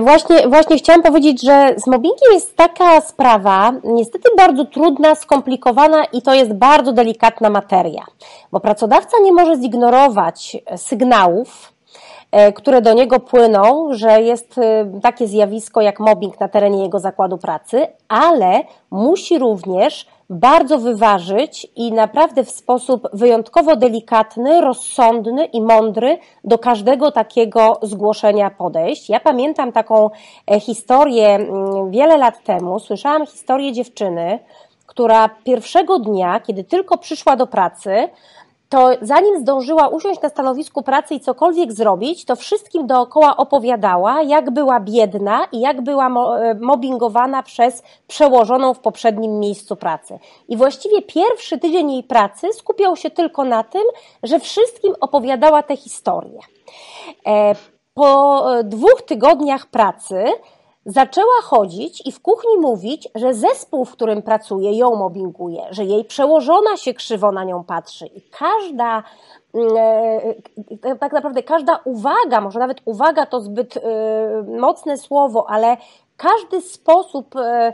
Właśnie, właśnie chciałam powiedzieć, że z mobbingiem jest taka sprawa, niestety bardzo trudna, skomplikowana i to jest bardzo delikatna materia, bo pracodawca nie może zignorować sygnałów, e, które do niego płyną, że jest e, takie zjawisko jak mobbing na terenie jego zakładu pracy, ale musi również bardzo wyważyć i naprawdę w sposób wyjątkowo delikatny, rozsądny i mądry do każdego takiego zgłoszenia podejść. Ja pamiętam taką e, historię mm, wiele lat temu. Słyszałam historię dziewczyny, która pierwszego dnia, kiedy tylko przyszła do pracy, to zanim zdążyła usiąść na stanowisku pracy i cokolwiek zrobić, to wszystkim dookoła opowiadała, jak była biedna i jak była e, mobbingowana przez przełożoną w poprzednim miejscu pracy. I właściwie pierwszy tydzień jej pracy skupiał się tylko na tym, że wszystkim opowiadała te historie. E, po e, dwóch tygodniach pracy zaczęła chodzić i w kuchni mówić, że zespół, w którym pracuje, ją mobbinguje, że jej przełożona się krzywo na nią patrzy. I każda mm, e, tak naprawdę każda uwaga, może nawet uwaga to zbyt e, mocne słowo, ale każdy sposób e,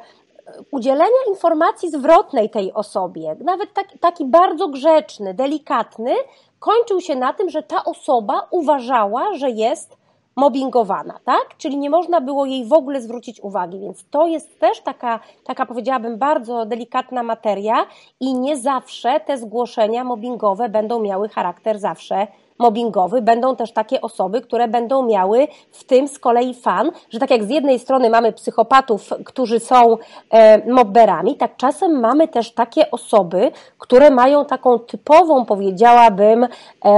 udzielenia informacji zwrotnej tej osobie, nawet taki, taki bardzo grzeczny, delikatny, kończył się na tym, że ta osoba uważała, że jest mobbingowana, tak? Czyli nie można było jej w ogóle zwrócić uwagi, więc to jest też taka, taka powiedziałabym, bardzo delikatna materia i nie zawsze te zgłoszenia mobbingowe będą miały charakter zawsze mobbingowy, będą też takie osoby, które będą miały w tym z kolei fan, że tak jak z jednej strony mamy psychopatów, którzy są e, mobberami, tak czasem mamy też takie osoby, które mają taką typową, powiedziałabym, e,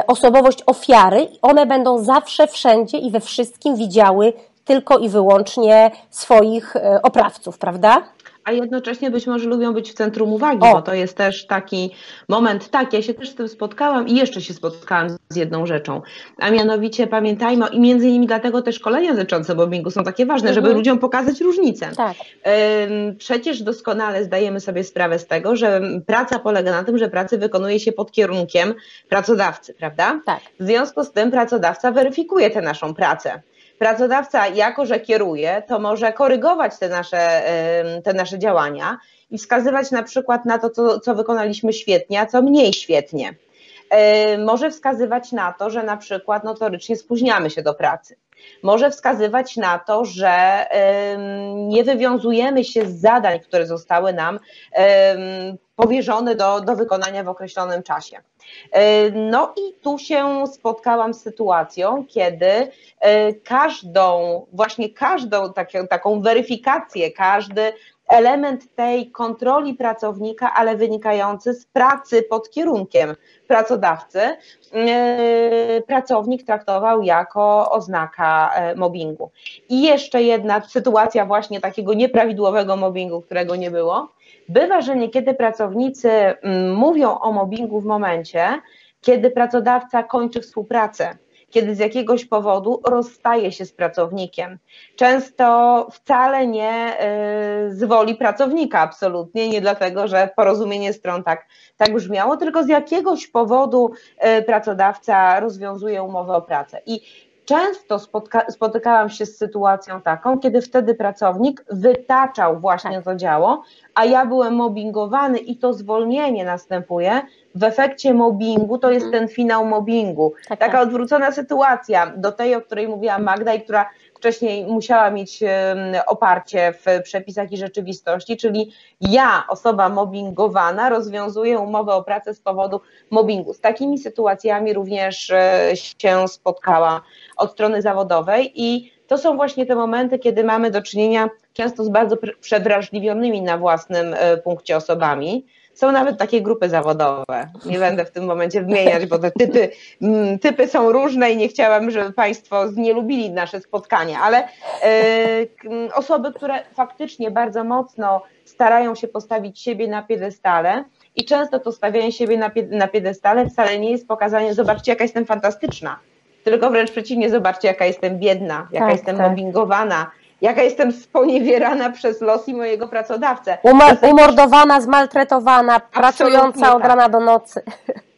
osobowość ofiary. One będą zawsze, wszędzie i we wszystkim widziały tylko i wyłącznie swoich e, oprawców, prawda? A jednocześnie być może lubią być w centrum uwagi, o. bo to jest też taki moment, tak, ja się też z tym spotkałam i jeszcze się spotkałam z jedną rzeczą, a mianowicie pamiętajmy, i między innymi dlatego te szkolenia dotyczące mobbingu są takie ważne, mhm. żeby ludziom pokazać różnicę. Tak. Przecież doskonale zdajemy sobie sprawę z tego, że praca polega na tym, że pracę wykonuje się pod kierunkiem pracodawcy, prawda? Tak. W związku z tym pracodawca weryfikuje tę naszą pracę pracodawca, jako że kieruje, to może korygować te nasze, te nasze działania i wskazywać na przykład na to, co, co wykonaliśmy świetnie, a co mniej świetnie. Może wskazywać na to, że na przykład notorycznie spóźniamy się do pracy. może wskazywać na to, że nie wywiązujemy się z zadań, które zostały nam powierzone do, do wykonania w określonym czasie. E, no i tu się spotkałam z sytuacją, kiedy e, każdą, właśnie każdą taką, taką weryfikację, każdy element tej kontroli pracownika, ale wynikający z pracy pod kierunkiem. Pracodawcy, e, pracownik traktował jako oznaka mobbingu. I jeszcze jedna sytuacja właśnie takiego nieprawidłowego mobbingu, którego nie było, Bywa, że niekiedy pracownicy mm, mówią o mobbingu w momencie, kiedy pracodawca kończy współpracę, kiedy z jakiegoś powodu rozstaje się z pracownikiem. Często wcale nie y, z woli pracownika, absolutnie, nie dlatego, że porozumienie stron tak, tak brzmiało, tylko z jakiegoś powodu y, pracodawca rozwiązuje umowę o pracę. I często spotka, spotykałam się z sytuacją taką, kiedy wtedy pracownik wytaczał właśnie tak. to działo, a ja byłem mobbingowany i to zwolnienie następuje, w efekcie mobbingu to jest mhm. ten finał mobbingu. Tak, Taka tak. odwrócona sytuacja do tej, o której mówiła Magda i która wcześniej musiała mieć oparcie w przepisach i rzeczywistości, czyli ja, osoba mobbingowana, rozwiązuję umowę o pracę z powodu mobbingu. Z takimi sytuacjami również e, się spotkała od strony zawodowej i to są właśnie te momenty, kiedy mamy do czynienia często z bardzo przewrażliwionymi na własnym e, punkcie osobami. Są nawet takie grupy zawodowe. Nie będę w tym momencie wymieniać, bo te typy, mm, typy są różne i nie chciałam, żeby Państwo nie lubili nasze spotkania, ale y, osoby, które faktycznie bardzo mocno starają się postawić siebie na piedestale i często to stawianie siebie na, na piedestale wcale nie jest pokazanie, zobaczcie, jaka jestem fantastyczna, tylko wręcz przeciwnie, zobaczcie, jaka jestem biedna, jaka tak, jestem tak. mobbingowana, jaka jestem sponiewierana przez los i mojego pracodawcę. umordowana, zmaltretowana, pracująca od tak. rana do nocy.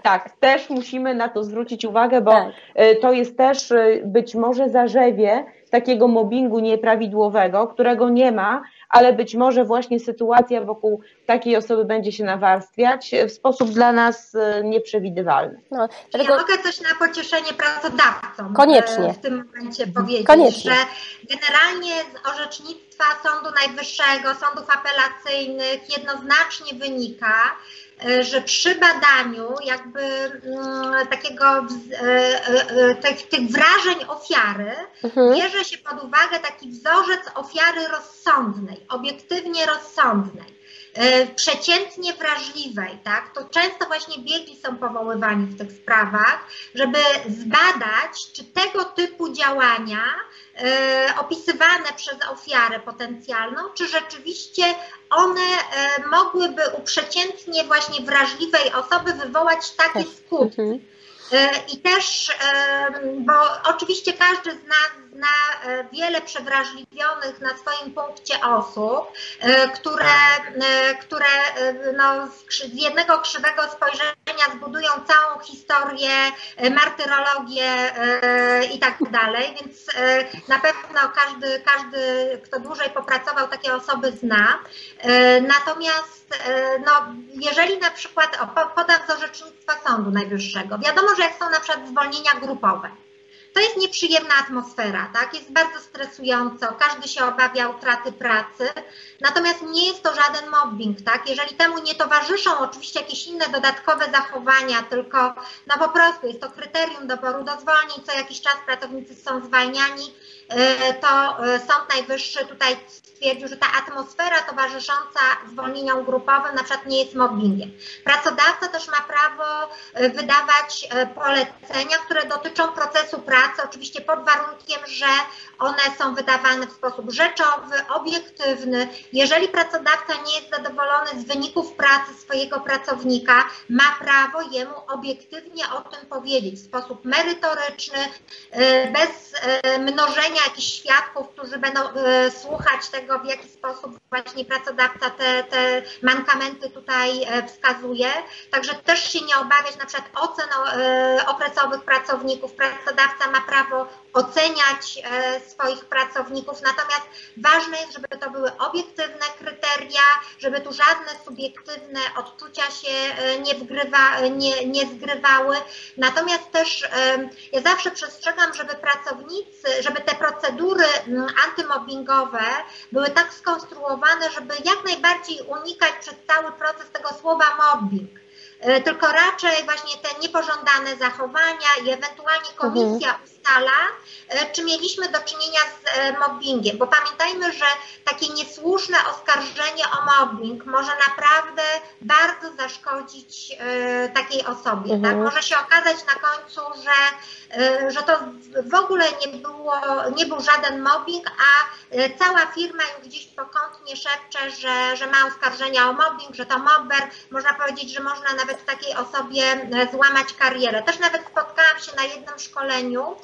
Tak, też musimy na to zwrócić uwagę, bo tak. Y, to jest też y, być może zarzewie takiego mobbingu nieprawidłowego, którego nie ma, ale być może właśnie sytuacja wokół takiej osoby będzie się nawarstwiać w sposób dla nas e, nieprzewidywalny. No, dlatego... Ja mogę coś na pocieszenie pracodawcom Koniecznie. w tym momencie powiedzieć, Koniecznie. że generalnie z orzecznictwa Sądu Najwyższego, sądów apelacyjnych jednoznacznie wynika, E, że przy badaniu jakby mm, takiego e, e, tych, tych wrażeń ofiary mhm. bierze się pod uwagę taki wzorzec ofiary rozsądnej, obiektywnie rozsądnej przeciętnie wrażliwej, tak, to często właśnie biegli są powoływani w tych sprawach, żeby zbadać, czy tego typu działania E, opisywane przez ofiarę potencjalną, czy rzeczywiście one e, mogłyby u przeciętnie właśnie wrażliwej osoby wywołać takie tak. skutki. Mhm. E, I też, bo oczywiście każdy z nas na e, wiele przewrażliwionych na swoim punkcie osób, e, które, e, które no, z jednego krzywego spojrzenia zbudują całą historię, martyrologię i tak dalej, więc na pewno każdy, każdy, kto dłużej popracował, takie osoby zna. Natomiast no, jeżeli na przykład, o, podam z orzecznictwa Sądu Najwyższego, wiadomo, że jak są na przykład zwolnienia grupowe, to jest nieprzyjemna atmosfera, tak? Jest bardzo stresująco, każdy się obawia utraty pracy, natomiast nie jest to żaden mobbing, tak? Jeżeli temu nie towarzyszą oczywiście jakieś inne dodatkowe zachowania, tylko no po prostu jest to kryterium doboru do zwolnień, co jakiś czas pracownicy są zwalniani, y, to y, Sąd Najwyższy tutaj stwierdził, że ta atmosfera towarzysząca zwolnieniom grupowym na przykład nie jest mobbingiem. Pracodawca też ma prawo y, wydawać polecenia, które dotyczą procesu pracy, oczywiście pod warunkiem, że one są wydawane w sposób rzeczowy, obiektywny. Jeżeli pracodawca nie jest zadowolony z wyników pracy swojego pracownika, ma prawo jemu obiektywnie o tym powiedzieć w sposób merytoryczny, y, bez y, mnożenia jakichś świadków, którzy będą y, słuchać tego, w jaki sposób właśnie pracodawca te, te mankamenty tutaj wskazuje. Także też się nie obawiać na przykład ocen okresowych pracowników. Pracodawca ma prawo oceniać swoich pracowników. Natomiast ważne jest, żeby to były obiektywne kryteria, żeby tu żadne subiektywne odczucia się nie, wgrywa, nie, nie zgrywały. Natomiast też ja zawsze przestrzegam, żeby pracownicy, żeby te procedury antymobbingowe były tak skonstruowane, żeby jak najbardziej unikać przez cały proces tego słowa mobbing e, tylko raczej właśnie te niepożądane zachowania i ewentualnie komisja mhm. E, czy mieliśmy do czynienia z e, mobbingiem, bo pamiętajmy, że takie niesłuszne oskarżenie o mobbing może naprawdę bardzo zaszkodzić takiej osobie. Tak? Mhm. Tak? Może się okazać na końcu, że, że to w ogóle nie, było, nie był żaden mobbing, a cała firma już gdzieś pokątnie szepcze, że, że ma oskarżenia o mobbing, że to mobber. Można powiedzieć, że można nawet takiej osobie złamać karierę. Też nawet spotkałam się na jednym szkoleniu,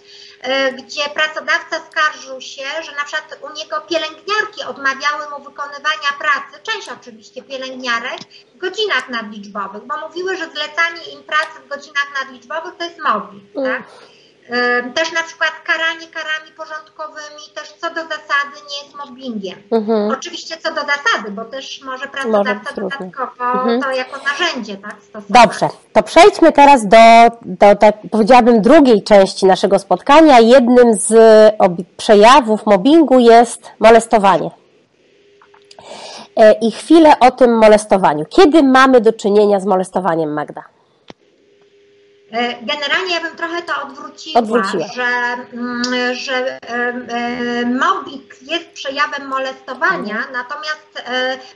gdzie pracodawca skarżył się, że na przykład u niego pielęgniarki odmawiały mu wykonywania pracy, część oczywiście pielęgniarek, w godzinach nadliczbowych, bo mówiły, że zlecanie im pracy w godzinach nadliczbowych to jest mobbing. Tak? Też na przykład karanie karami porządkowymi też co do zasady nie jest mobbingiem. Mhm. Oczywiście co do zasady, bo też może pracodawca może dodatkowo mhm. to jako narzędzie tak, stosować. Dobrze, to przejdźmy teraz do, do tak powiedziałabym drugiej części naszego spotkania. Jednym z przejawów mobbingu jest molestowanie. E, I chwilę o tym molestowaniu. Kiedy mamy do czynienia z molestowaniem, Magda? E, generalnie ja bym trochę to odwróciła, Odwróciła. że, mm, że e, e, mobbing jest przejawem molestowania, mhm. natomiast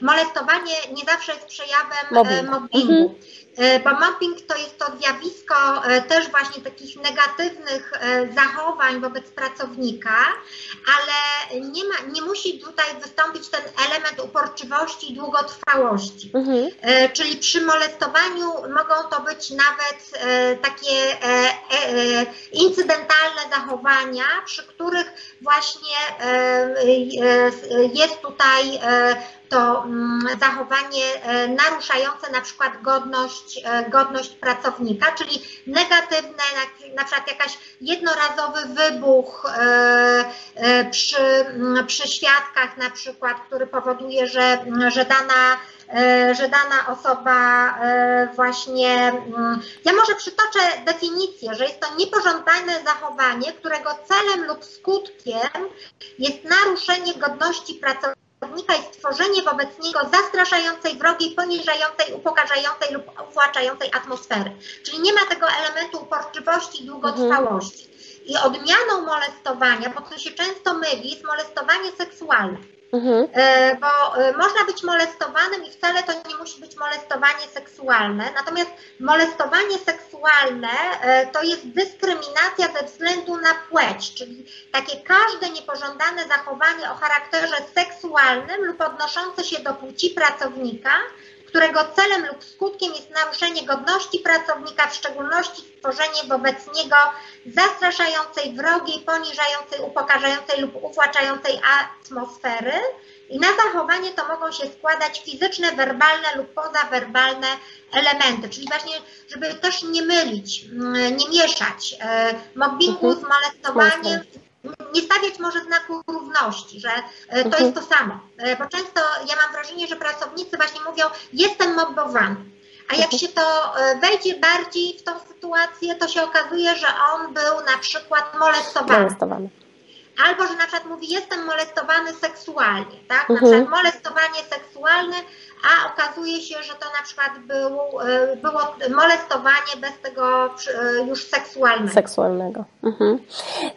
molestowanie nie zawsze jest przejawem Mobbing. mobbingu. Mhm. E, bo mobbing to jest to zjawisko e, też właśnie takich negatywnych e, zachowań wobec pracownika, ale nie, ma, nie musi tutaj wystąpić ten element uporczywości i długotrwałości. Mhm. Czyli przy molestowaniu mogą to być nawet takie incydentalne zachowania, przy których właśnie jest tutaj to mm, zachowanie e, naruszające na przykład godność, e, godność pracownika, czyli negatywne, na przykład jakaś jednorazowy wybuch e, przy, mm, przy świadkach na przykład, który powoduje, że, że dana że dana osoba właśnie. Mm, ja może przytoczę definicję, że jest to niepożądane zachowanie, którego celem lub skutkiem jest naruszenie godności pracownika pracownika i stworzenie wobec niego zastraszającej, wrogiej, poniżającej, upokarzającej lub uwłaczającej atmosfery. Czyli nie ma tego elementu uporczywości i długotrwałości. Mhm. I odmianą molestowania, bo to się często myli, jest molestowanie seksualne. Mhm. E, bo e, można być molestowanym i wcale to nie musi być molestowanie seksualne. Natomiast molestowanie seksualne e, to jest dyskryminacja ze względu na płeć, czyli takie każde niepożądane zachowanie o charakterze seksualnym lub odnoszące się do płci pracownika, którego celem lub skutkiem jest naruszenie godności pracownika, w szczególności stworzenie wobec niego zastraszającej, wrogiej, poniżającej, upokarzającej lub uwłaczającej atmosfery. I na zachowanie to mogą się składać fizyczne, werbalne lub pozawerbalne elementy, czyli właśnie, żeby też nie mylić, mm, nie mieszać e, mobbingu z molestowaniem, nie stawiać może znaku równości, że e, to jest to samo. E, bo często ja mam wrażenie, że pracownicy właśnie mówią, jestem mobbowany. A jak się to e, wejdzie bardziej w tą sytuację, to się okazuje, że on był na przykład molestowany. molestowany. Albo, że na przykład mówi, jestem molestowany seksualnie, tak? Na mhm. przykład molestowanie seksualne a okazuje się, że to na przykład był, e, było molestowanie bez tego e, już seksualnego. Seksualnego. Mhm.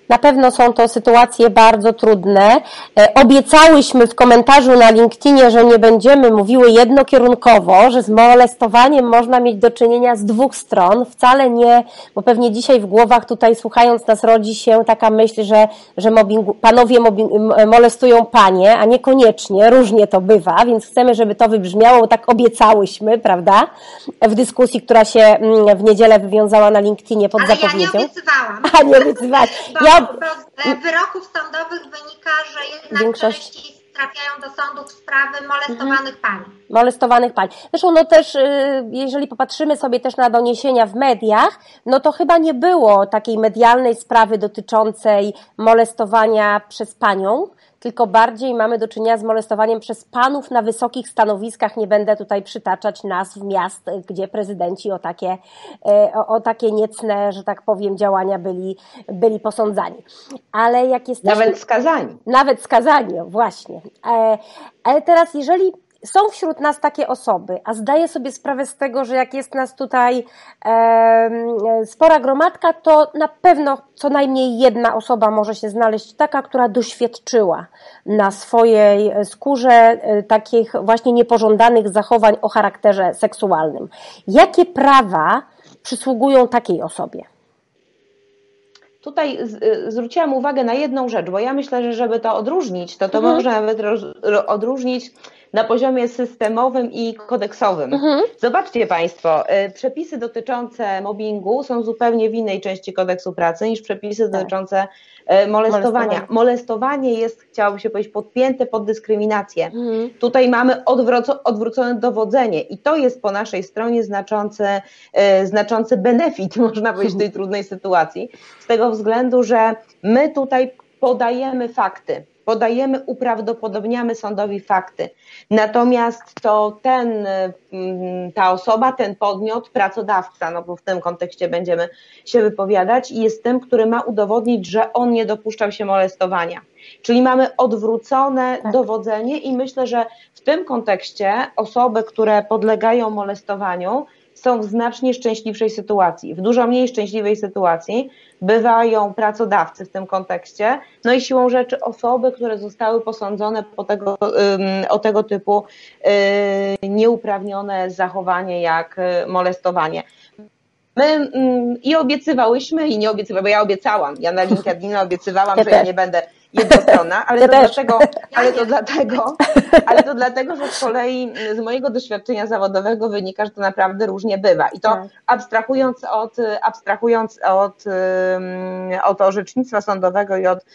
Na pewno są to sytuacje bardzo trudne. E, obiecałyśmy w komentarzu na LinkedInie, że nie będziemy mówiły jednokierunkowo, że z molestowaniem można mieć do czynienia z dwóch stron. Wcale nie, bo pewnie dzisiaj w głowach tutaj słuchając nas rodzi się taka myśl, że, że mobbingu, panowie mobbing, molestują panie, a niekoniecznie, różnie to bywa, więc chcemy, żeby to wybrzmiało wybrzmiało, tak obiecałyśmy, prawda, w dyskusji, która się mm, w niedzielę wywiązała na LinkedInie pod Ale zapowiedzią. ja nie obiecywałam. A nie obiecywałaś. bo, ja... z wyroków sądowych wynika, że jednak Większość... treści trafiają do sądów sprawy molestowanych mhm. pań. Molestowanych pań. Zresztą no też, y, jeżeli popatrzymy sobie też na doniesienia w mediach, no to chyba nie było takiej medialnej sprawy dotyczącej molestowania przez panią, tylko bardziej mamy do czynienia z molestowaniem przez panów na wysokich stanowiskach. Nie będę tutaj przytaczać nazw miast, gdzie prezydenci o takie, e, o, o takie niecne, że tak powiem, działania byli, byli posądzani. Ale jak jesteśmy... Nawet skazani. Nawet skazani, właśnie. E, ale teraz, jeżeli są wśród nas takie osoby, a zdaję sobie sprawę z tego, że jak jest nas tutaj e, spora gromadka, to na pewno co najmniej jedna osoba może się znaleźć taka, która doświadczyła na swojej skórze e, takich właśnie niepożądanych zachowań o charakterze seksualnym. Jakie prawa przysługują takiej osobie? Tutaj e, zwróciłam uwagę na jedną rzecz, bo ja myślę, że żeby to odróżnić, to to mhm. można nawet odróżnić na poziomie systemowym i kodeksowym. Mhm. Zobaczcie Państwo, y, przepisy dotyczące mobbingu są zupełnie w innej części kodeksu pracy niż przepisy tak. dotyczące y, molestowania. Molestowanie. Molestowanie jest, chciałoby się powiedzieć, podpięte pod dyskryminację. Mhm. Tutaj mamy odwrócone dowodzenie i to jest po naszej stronie znaczący, y, znaczący benefit, można powiedzieć, w tej trudnej sytuacji, z tego względu, że my tutaj podajemy fakty podajemy, uprawdopodobniamy sądowi fakty. Natomiast to ten, mm, ta osoba, ten podmiot, pracodawca, no bo w tym kontekście będziemy się wypowiadać, jest tym, który ma udowodnić, że on nie dopuszczał się molestowania. Czyli mamy odwrócone tak. dowodzenie i myślę, że w tym kontekście osoby, które podlegają molestowaniu, są w znacznie szczęśliwszej sytuacji. W dużo mniej szczęśliwej sytuacji bywają pracodawcy w tym kontekście, no i siłą rzeczy osoby, które zostały posądzone po tego, o tego typu y, nieuprawnione zachowanie jak y, molestowanie. My i obiecywałyśmy, i nie obiecywałyśmy, bo ja obiecałam. Ja na LinkedIn obiecywałam, ja że ja nie będę jednostronna, ale, ja to dlatego, ale to dlatego, ale to dlatego, że z kolei z mojego doświadczenia zawodowego wynika, że to naprawdę różnie bywa. I to tak. abstrahując od, abstrahując od, od orzecznictwa sądowego i od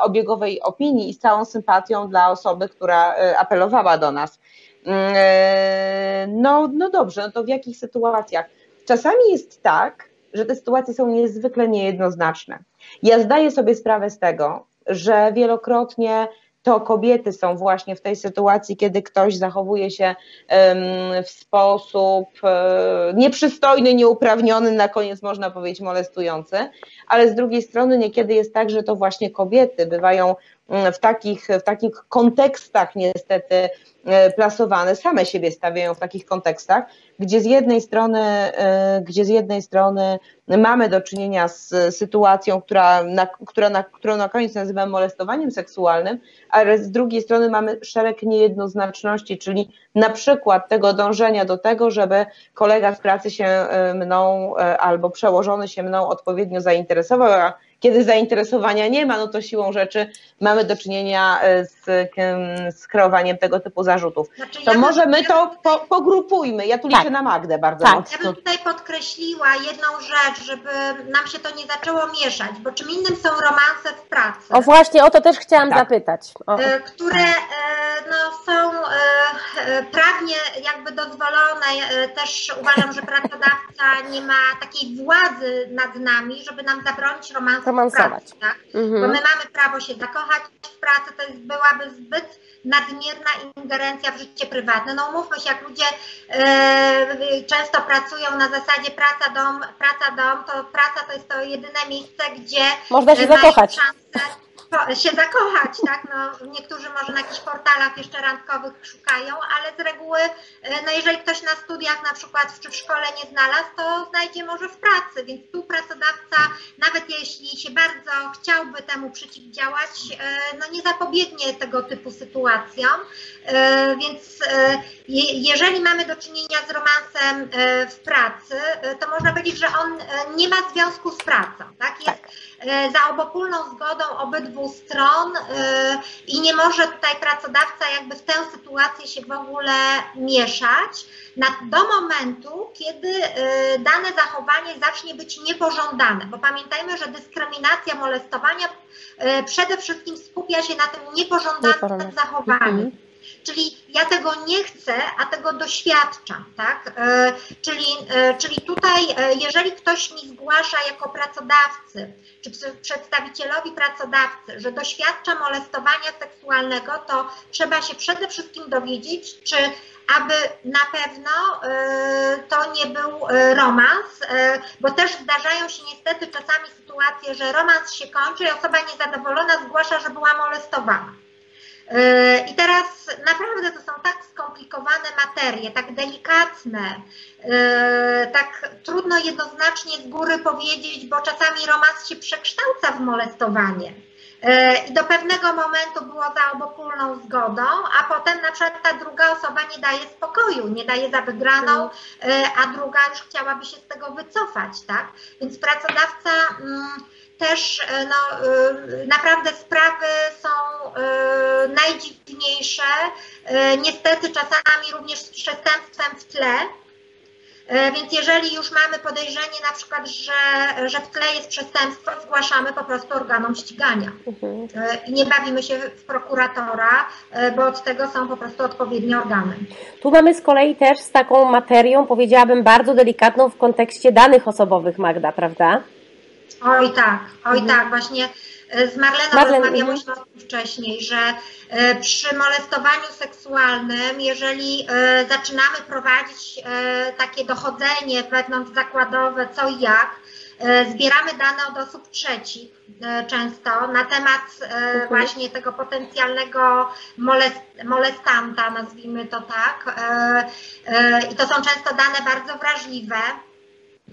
obiegowej opinii i z całą sympatią dla osoby, która e, apelowała do nas. No, no dobrze, no to w jakich sytuacjach? Czasami jest tak, że te sytuacje są niezwykle niejednoznaczne. Ja zdaję sobie sprawę z tego, że wielokrotnie to kobiety są właśnie w tej sytuacji, kiedy ktoś zachowuje się w sposób e, nieprzystojny, nieuprawniony, na koniec można powiedzieć molestujący, ale z drugiej strony niekiedy jest tak, że to właśnie kobiety bywają w takich, w takich kontekstach niestety E, plasowane, same siebie stawiają w takich kontekstach, gdzie z jednej strony, e, gdzie z jednej strony mamy do czynienia z sytuacją, która na, która na, którą na koniec nazywamy molestowaniem seksualnym, ale z drugiej strony mamy szereg niejednoznaczności, czyli na przykład tego dążenia do tego, żeby kolega z pracy się e, mną albo przełożony się mną odpowiednio zainteresował, a kiedy zainteresowania nie ma, no to siłą rzeczy mamy do czynienia e, z, z kreowaniem tego typu zarzutów. Znaczy, to ja może my to po, pogrupujmy. Ja tu tak. liczę na Magdę bardzo tak. mocno. Ja bym tutaj podkreśliła jedną rzecz, żeby nam się to nie zaczęło mieszać, bo czym innym są romanse w pracy. O właśnie, o to też chciałam tak. zapytać. O. E, które e, no, są prawnie jakby dozwolone. Też uważam, że pracodawca nie ma takiej władzy nad nami, żeby nam zabronić romansu romansować. Pracy, tak? mhm. Bo my mamy prawo się zakochać w pracy, to jest, byłaby zbyt nadmierna ingerencja w życie prywatne. No mówmy się, jak ludzie e, często pracują na zasadzie praca, dom, praca, dom, to praca to jest to jedyne miejsce, gdzie można się zakochać. Szansę, się zakochać, tak? No, niektórzy może na jakichś portalach jeszcze randkowych szukają, ale z reguły, e, no jeżeli ktoś na studiach na przykład czy w szkole nie znalazł, to znajdzie może w pracy, więc tu pracodawca, nawet jeśli się bardzo chciałby temu przeciwdziałać, e, no nie zapobiegnie tego typu sytuacjom, e, więc jeżeli mamy do czynienia z romansem w pracy, to można powiedzieć, że on nie ma związku z pracą, tak? Jest tak. Za obopólną zgodą obydwu stron y, i nie może tutaj pracodawca jakby w tę sytuację się w ogóle mieszać. Do momentu, kiedy y, dane zachowanie zacznie być niepożądane, bo pamiętajmy, że dyskryminacja molestowania przede wszystkim skupia się na tym niepożądanym zachowaniu. Czyli ja tego nie chcę, a tego doświadczam, tak? E, czyli, e, czyli tutaj, e, jeżeli ktoś mi zgłasza jako pracodawcy, czy przedstawicielowi pracodawcy, że doświadcza molestowania seksualnego, to trzeba się przede wszystkim dowiedzieć, czy aby na pewno to nie był romans, bo też zdarzają się niestety czasami sytuacje, że romans się kończy i osoba niezadowolona zgłasza, że była molestowana. E, I teraz naprawdę to są tak skomplikowane materie, tak delikatne, e, tak trudno jednoznacznie z góry powiedzieć, bo czasami romans się przekształca w molestowanie. E, I do pewnego momentu było za obopólną zgodą, a potem na przykład ta druga osoba nie daje spokoju, nie daje za wygraną, a druga już chciałaby się z tego wycofać, tak? Więc pracodawca. Mm, też e, no, e, naprawdę sprawy są e, najdziwniejsze. Niestety czasami również z przestępstwem w tle. Więc jeżeli już mamy podejrzenie na przykład, że, że w tle jest przestępstwo, zgłaszamy po prostu organom ścigania. Mhm. I nie bawimy się w prokuratora, bo od tego są po prostu odpowiednie organy. Tu mamy z kolei też z taką materią, powiedziałabym, bardzo delikatną w kontekście danych osobowych, Magda, prawda? Oj tak, oj mhm. tak, właśnie e, z Marleną Marlen, rozmawiałyśmy mhm. o tym wcześniej, że e, przy molestowaniu seksualnym, jeżeli e, zaczynamy prowadzić takie dochodzenie wewnątrzzakładowe, co i jak, zbieramy dane od osób trzecich często na temat mhm. właśnie tego potencjalnego molest, molestanta, nazwijmy to tak. I to są często dane bardzo wrażliwe.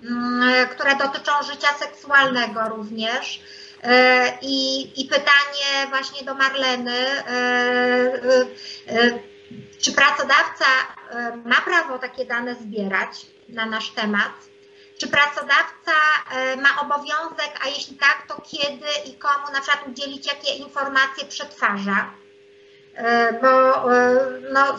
Mm, które dotyczą życia seksualnego również. E, I, I pytanie właśnie do Marleny, e, e, czy pracodawca ma prawo takie dane zbierać na nasz temat? Czy pracodawca ma obowiązek, a jeśli tak, to kiedy i komu na przykład udzielić, jakie informacje przetwarza? Bo no,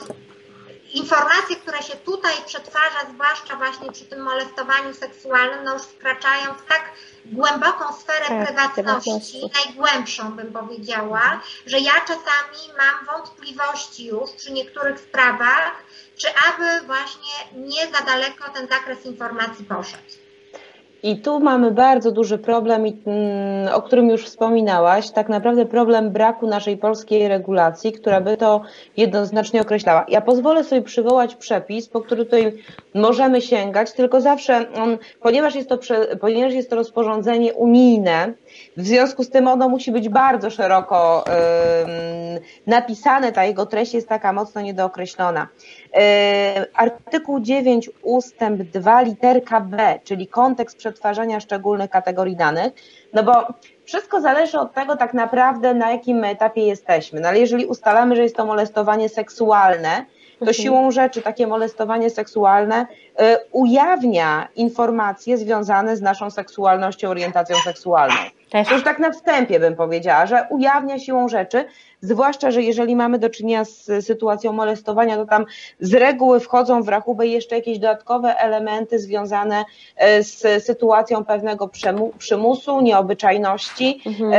informacje, które się tutaj przetwarza, zwłaszcza właśnie przy tym molestowaniu seksualnym, no już wkraczają w tak głęboką sferę tak, prywatności, najgłębszą bym powiedziała, że ja czasami mam wątpliwości już przy niektórych sprawach, czy aby właśnie nie za daleko ten zakres informacji poszedł. I tu mamy bardzo duży problem, mm, o którym już wspominałaś, tak naprawdę problem braku naszej polskiej regulacji, która by to jednoznacznie określała. Ja pozwolę sobie przywołać przepis, po który tutaj możemy sięgać, tylko zawsze on, ponieważ jest to, ponieważ jest to rozporządzenie unijne, w związku z tym ono musi być bardzo szeroko napisane, ta jego treść jest taka mocno niedookreślona. artykuł 9 ustęp 2 literka B, czyli kontekst przetwarzania szczególnych kategorii danych, no bo wszystko zależy od tego tak naprawdę na jakim etapie jesteśmy. No ale jeżeli ustalamy, że jest to molestowanie seksualne, to mhm. siłą rzeczy takie molestowanie seksualne y, ujawnia informacje związane z naszą seksualnością, orientacją seksualną. To już tak na wstępie bym powiedziała, że ujawnia siłą rzeczy, zwłaszcza, że jeżeli mamy do czynienia z sytuacją molestowania, to tam z reguły wchodzą w rachubę jeszcze jakieś dodatkowe elementy związane y, z sytuacją pewnego przymusu, nieobyczajności, mhm.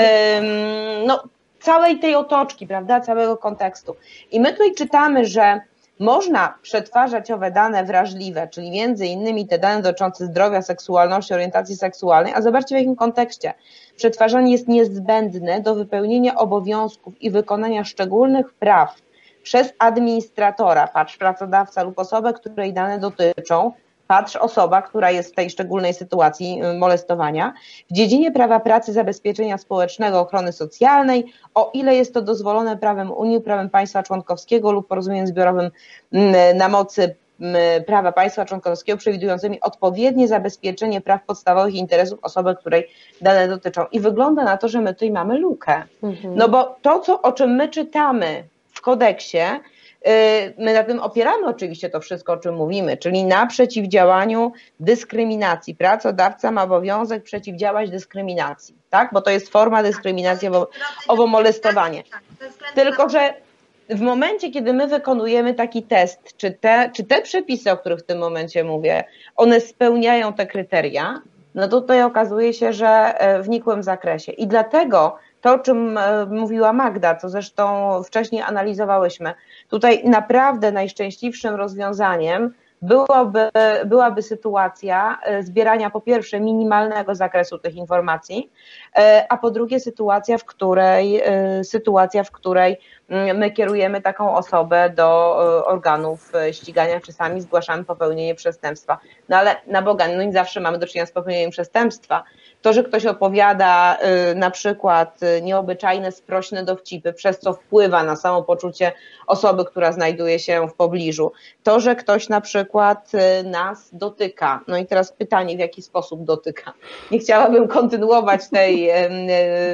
no, całej tej otoczki, prawda, całego kontekstu. I my tutaj czytamy, że można przetwarzać owe dane wrażliwe, czyli między innymi te dane dotyczące zdrowia, seksualności, orientacji seksualnej, a zobaczcie w jakim kontekście. Przetwarzanie jest niezbędne do wypełnienia obowiązków i wykonania szczególnych praw przez administratora, patrz pracodawca lub osobę, której dane dotyczą, patrz osoba, która jest w tej szczególnej sytuacji y, molestowania, w dziedzinie prawa pracy, zabezpieczenia społecznego, ochrony socjalnej, o ile jest to dozwolone prawem Unii, prawem państwa członkowskiego lub porozumieniem zbiorowym mm, na mocy mm, prawa państwa członkowskiego przewidującymi odpowiednie zabezpieczenie praw podstawowych i interesów osoby, której dane dotyczą. I wygląda na to, że my tutaj mamy lukę. Mhm. No bo to, co, o czym my czytamy w kodeksie, my na tym opieramy oczywiście to wszystko, o czym mówimy, czyli na przeciwdziałaniu dyskryminacji. Pracodawca ma obowiązek przeciwdziałać dyskryminacji, tak? Bo to jest forma dyskryminacji, owo, molestowanie. Tylko, że w momencie, kiedy my wykonujemy taki test, czy te, czy te przepisy, o których w tym momencie mówię, one spełniają te kryteria, no tutaj okazuje się, że e, w nikłym zakresie. I dlatego to, o czym mówiła Magda, co zresztą wcześniej analizowałyśmy. Tutaj naprawdę najszczęśliwszym rozwiązaniem byłoby, byłaby sytuacja e, zbierania po pierwsze minimalnego zakresu tych informacji, e, a po drugie sytuacja, w której e, sytuacja, w której mm, my kierujemy taką osobę do organów ścigania, czy sami zgłaszamy popełnienie przestępstwa. No ale na Boga, no nie zawsze mamy do czynienia z popełnieniem przestępstwa. To, że ktoś opowiada y, na przykład y, nieobyczajne, sprośne dowcipy, przez co wpływa na samopoczucie osoby, która znajduje się w pobliżu. To, że ktoś na przykład y, nas dotyka. No i teraz pytanie, w jaki sposób dotyka. Nie chciałabym kontynuować tej,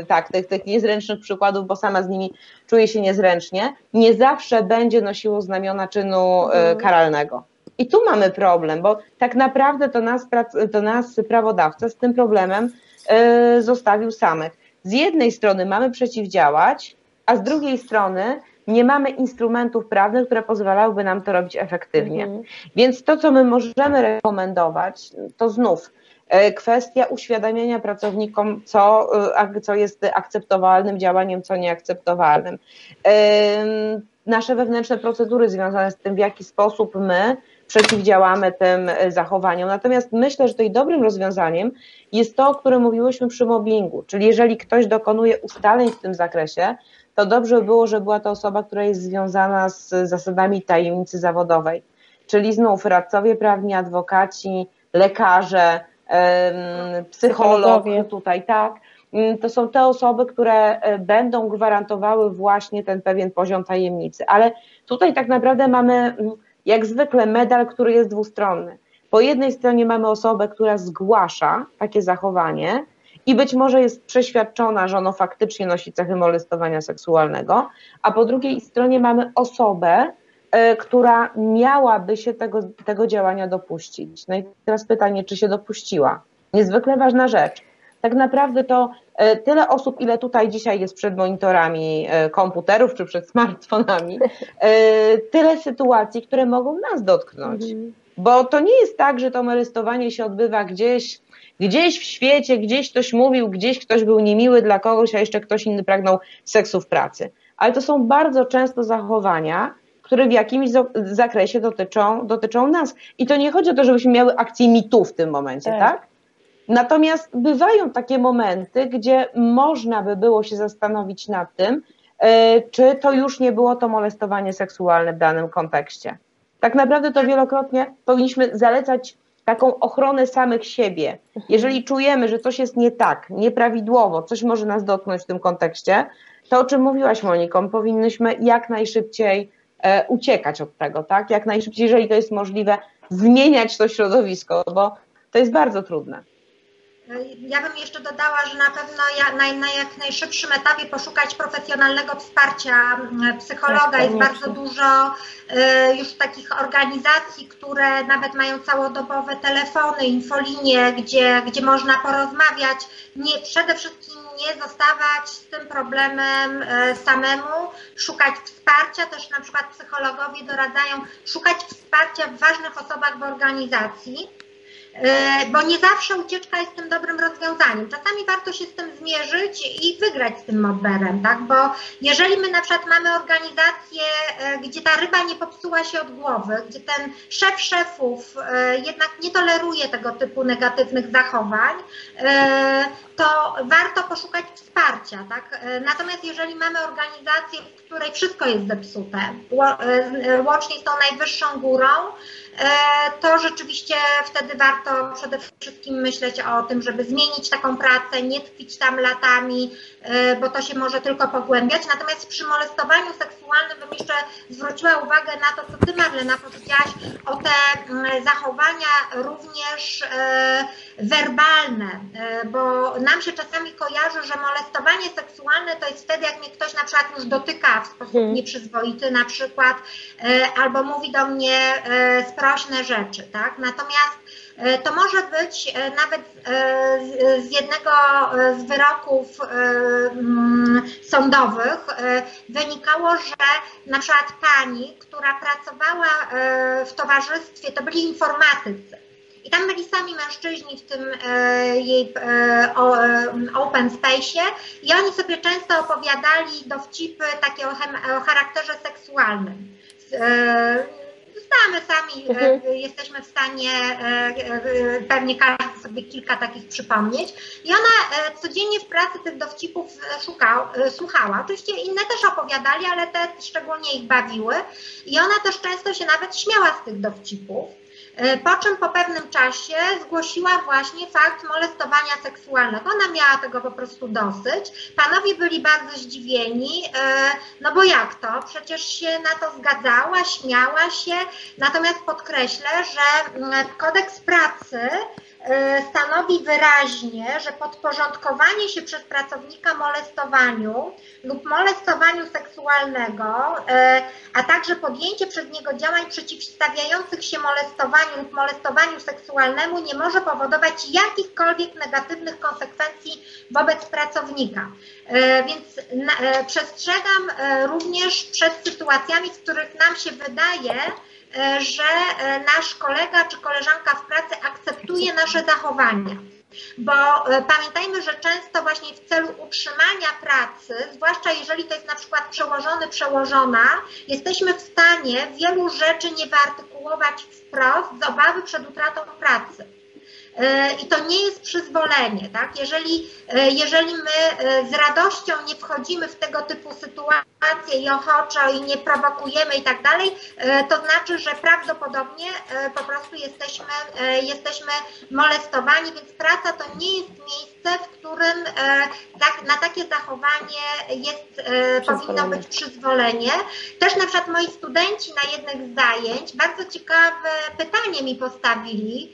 tak, tych, tych niezręcznych przykładów, bo sama z nimi czuję się niezręcznie. Nie zawsze będzie nosiło znamiona czynu mhm. karalnego. I tu mamy problem, bo tak naprawdę to nas, to nas prawodawca z tym problemem yy, zostawił samych. Z jednej strony mamy przeciwdziałać, a z drugiej strony nie mamy instrumentów prawnych, które pozwalałyby nam to robić efektywnie. Mhm. Więc to, co my możemy rekomendować, to znów e, kwestia uświadamiania pracownikom, co, e, co jest akceptowalnym działaniem, co nieakceptowalnym. Nasze wewnętrzne procedury związane z tym, w jaki sposób my przeciwdziałamy tym e, zachowaniom. Natomiast myślę, że tutaj dobrym rozwiązaniem jest to, o którym mówiłyśmy przy mobbingu, czyli jeżeli ktoś dokonuje ustaleń w tym zakresie, to dobrze by było, żeby była to osoba, która jest związana z zasadami tajemnicy zawodowej, czyli znów radcowie prawni, adwokaci, lekarze, psycholog tutaj, tak, mm, to są te osoby, które e, będą gwarantowały właśnie ten pewien poziom tajemnicy. Ale tutaj tak naprawdę mamy mm, jak zwykle medal, który jest dwustronny. Po jednej stronie mamy osobę, która zgłasza takie zachowanie i być może jest przeświadczona, że ono faktycznie nosi cechy molestowania seksualnego, a po drugiej stronie mamy osobę, y, która miałaby się tego, tego działania dopuścić. No i teraz pytanie, czy się dopuściła? Niezwykle ważna rzecz. Tak naprawdę to E, tyle osób, ile tutaj dzisiaj jest przed monitorami e, komputerów czy przed smartfonami, e, tyle sytuacji, które mogą nas dotknąć. Mhm. Bo to nie jest tak, że to molestowanie się odbywa gdzieś, gdzieś w świecie, gdzieś ktoś mówił, gdzieś ktoś był niemiły dla kogoś, a jeszcze ktoś inny pragnął seksu w pracy. Ale to są bardzo często zachowania, które w jakimś zakresie dotyczą, dotyczą nas. I to nie chodzi o to, żebyśmy miały akcję mitu w tym momencie, tak? tak? Natomiast bywają takie momenty, gdzie można by było się zastanowić nad tym, e, czy to już nie było to molestowanie seksualne w danym kontekście. Tak naprawdę to wielokrotnie powinniśmy zalecać taką ochronę samych siebie. Jeżeli czujemy, że coś jest nie tak, nieprawidłowo, coś może nas dotknąć w tym kontekście, to o czym mówiłaś Moniką, powinnyśmy jak najszybciej e, uciekać od tego, tak? Jak najszybciej, jeżeli to jest możliwe, zmieniać to środowisko, bo to jest bardzo trudne. Ja bym jeszcze dodała, że na pewno na, na jak najszybszym etapie poszukać profesjonalnego wsparcia psychologa. Tak, jest bardzo dużo y, już takich organizacji, które nawet mają całodobowe telefony, infolinie, gdzie, gdzie można porozmawiać. Nie, przede wszystkim nie zostawać z tym problemem y, samemu, szukać wsparcia. Też na przykład psychologowie doradzają szukać wsparcia w ważnych osobach w organizacji bo nie zawsze ucieczka jest tym dobrym rozwiązaniem. Czasami warto się z tym zmierzyć i wygrać z tym modberem, tak? Bo jeżeli my na przykład mamy organizację, e, gdzie ta ryba nie popsuła się od głowy, gdzie ten szef szefów e, jednak nie toleruje tego typu negatywnych zachowań, to warto poszukać wsparcia, tak? Natomiast jeżeli mamy organizację, w której wszystko jest zepsute, łącznie z tą najwyższą górą, E, to rzeczywiście wtedy warto przede wszystkim myśleć o tym, żeby zmienić taką pracę, nie tkwić tam latami, e, bo to się może tylko pogłębiać. Natomiast przy molestowaniu seksualnym bym jeszcze zwróciła uwagę na to, co Ty Marlena powiedziałaś o te mm, zachowania również e, werbalne, bo nam się czasami kojarzy, że molestowanie seksualne to jest wtedy, jak mnie ktoś na przykład już dotyka w sposób hmm. nieprzyzwoity na przykład, albo mówi do mnie sprawy prośne rzeczy, tak? Natomiast e, to może być e, nawet e, z jednego z wyroków mm, sądowych wynikało, że na przykład pani, która pracowała w towarzystwie, to byli informatycy. I tam byli sami mężczyźni w tym jej open space i oni sobie często opowiadali dowcipy takie o, charakterze seksualnym znamy sami, mhm. jesteśmy w stanie pewnie każdy sobie kilka takich przypomnieć. I ona codziennie w pracy tych dowcipów szukał, słuchała. Oczywiście inne też opowiadali, ale te szczególnie ich bawiły. I ona też często się nawet śmiała z tych dowcipów. E, po czym po pewnym czasie zgłosiła właśnie fakt molestowania seksualnego. Ona miała tego po prostu dosyć. Panowie byli bardzo zdziwieni, e, no bo jak to? Przecież się na to zgadzała, śmiała się. Natomiast podkreślę, że mm, kodeks pracy stanowi wyraźnie, że podporządkowanie się przez pracownika molestowaniu lub molestowaniu seksualnego, e, a także podjęcie przez niego działań przeciwstawiających się molestowaniu lub molestowaniu seksualnemu nie może powodować jakichkolwiek negatywnych konsekwencji wobec pracownika. E, więc przestrzegam również przed sytuacjami, w których nam się wydaje, E, że e, nasz kolega czy koleżanka w pracy akceptuje nasze zachowania. Bo e, pamiętajmy, że często właśnie w celu utrzymania pracy, zwłaszcza jeżeli to jest na przykład przełożony, przełożona, jesteśmy w stanie wielu rzeczy nie wyartykułować wprost z obawy przed utratą pracy. E, i to nie jest przyzwolenie, tak? Jeżeli, e, jeżeli my e, z radością nie wchodzimy w tego typu sytuacje i ochoczo i nie prowokujemy i tak dalej, to znaczy, że prawdopodobnie po prostu jesteśmy, jesteśmy molestowani, więc praca to nie jest miejsce, w którym tak, na takie zachowanie jest, powinno być przyzwolenie. Też na przykład moi studenci na jednych z zajęć bardzo ciekawe pytanie mi postawili,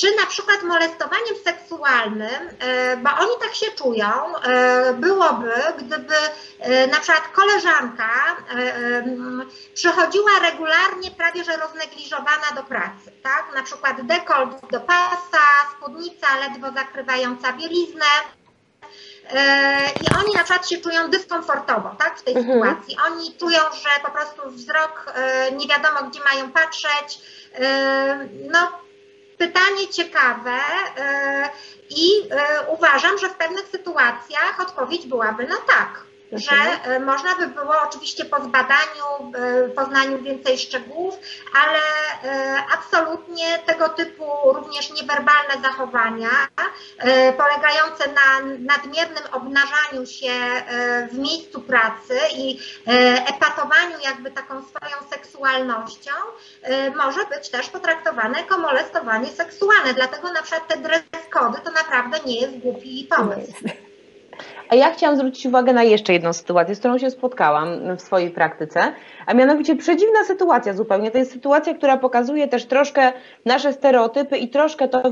czy na przykład molestowaniem seksualnym, e, bo oni tak się czują, e, byłoby, gdyby na przykład koleżanka przychodziła regularnie prawie że roznegliżowana do pracy, tak? Na przykład dekolt do pasa, spódnica ledwo zakrywająca bieliznę, i oni na przykład się czują dyskomfortowo tak, w tej mhm. sytuacji. Oni czują, że po prostu wzrok nie wiadomo gdzie mają patrzeć. No, pytanie ciekawe e, i e, uważam, że w pewnych sytuacjach odpowiedź byłaby no tak że e, można by było oczywiście po zbadaniu, e, poznaniu więcej szczegółów, ale e, absolutnie tego typu również niewerbalne zachowania, polegające na nadmiernym obnażaniu się w miejscu pracy i epatowaniu jakby taką swoją seksualnością, może być też potraktowane jako molestowanie seksualne. Dlatego na przykład te dress to naprawdę nie jest głupi pomysł. A ja chciałam zwrócić uwagę na jeszcze jedną sytuację, z którą się spotkałam w swojej praktyce, a mianowicie przedziwna sytuacja zupełnie. To jest sytuacja, która pokazuje też troszkę nasze stereotypy i troszkę to,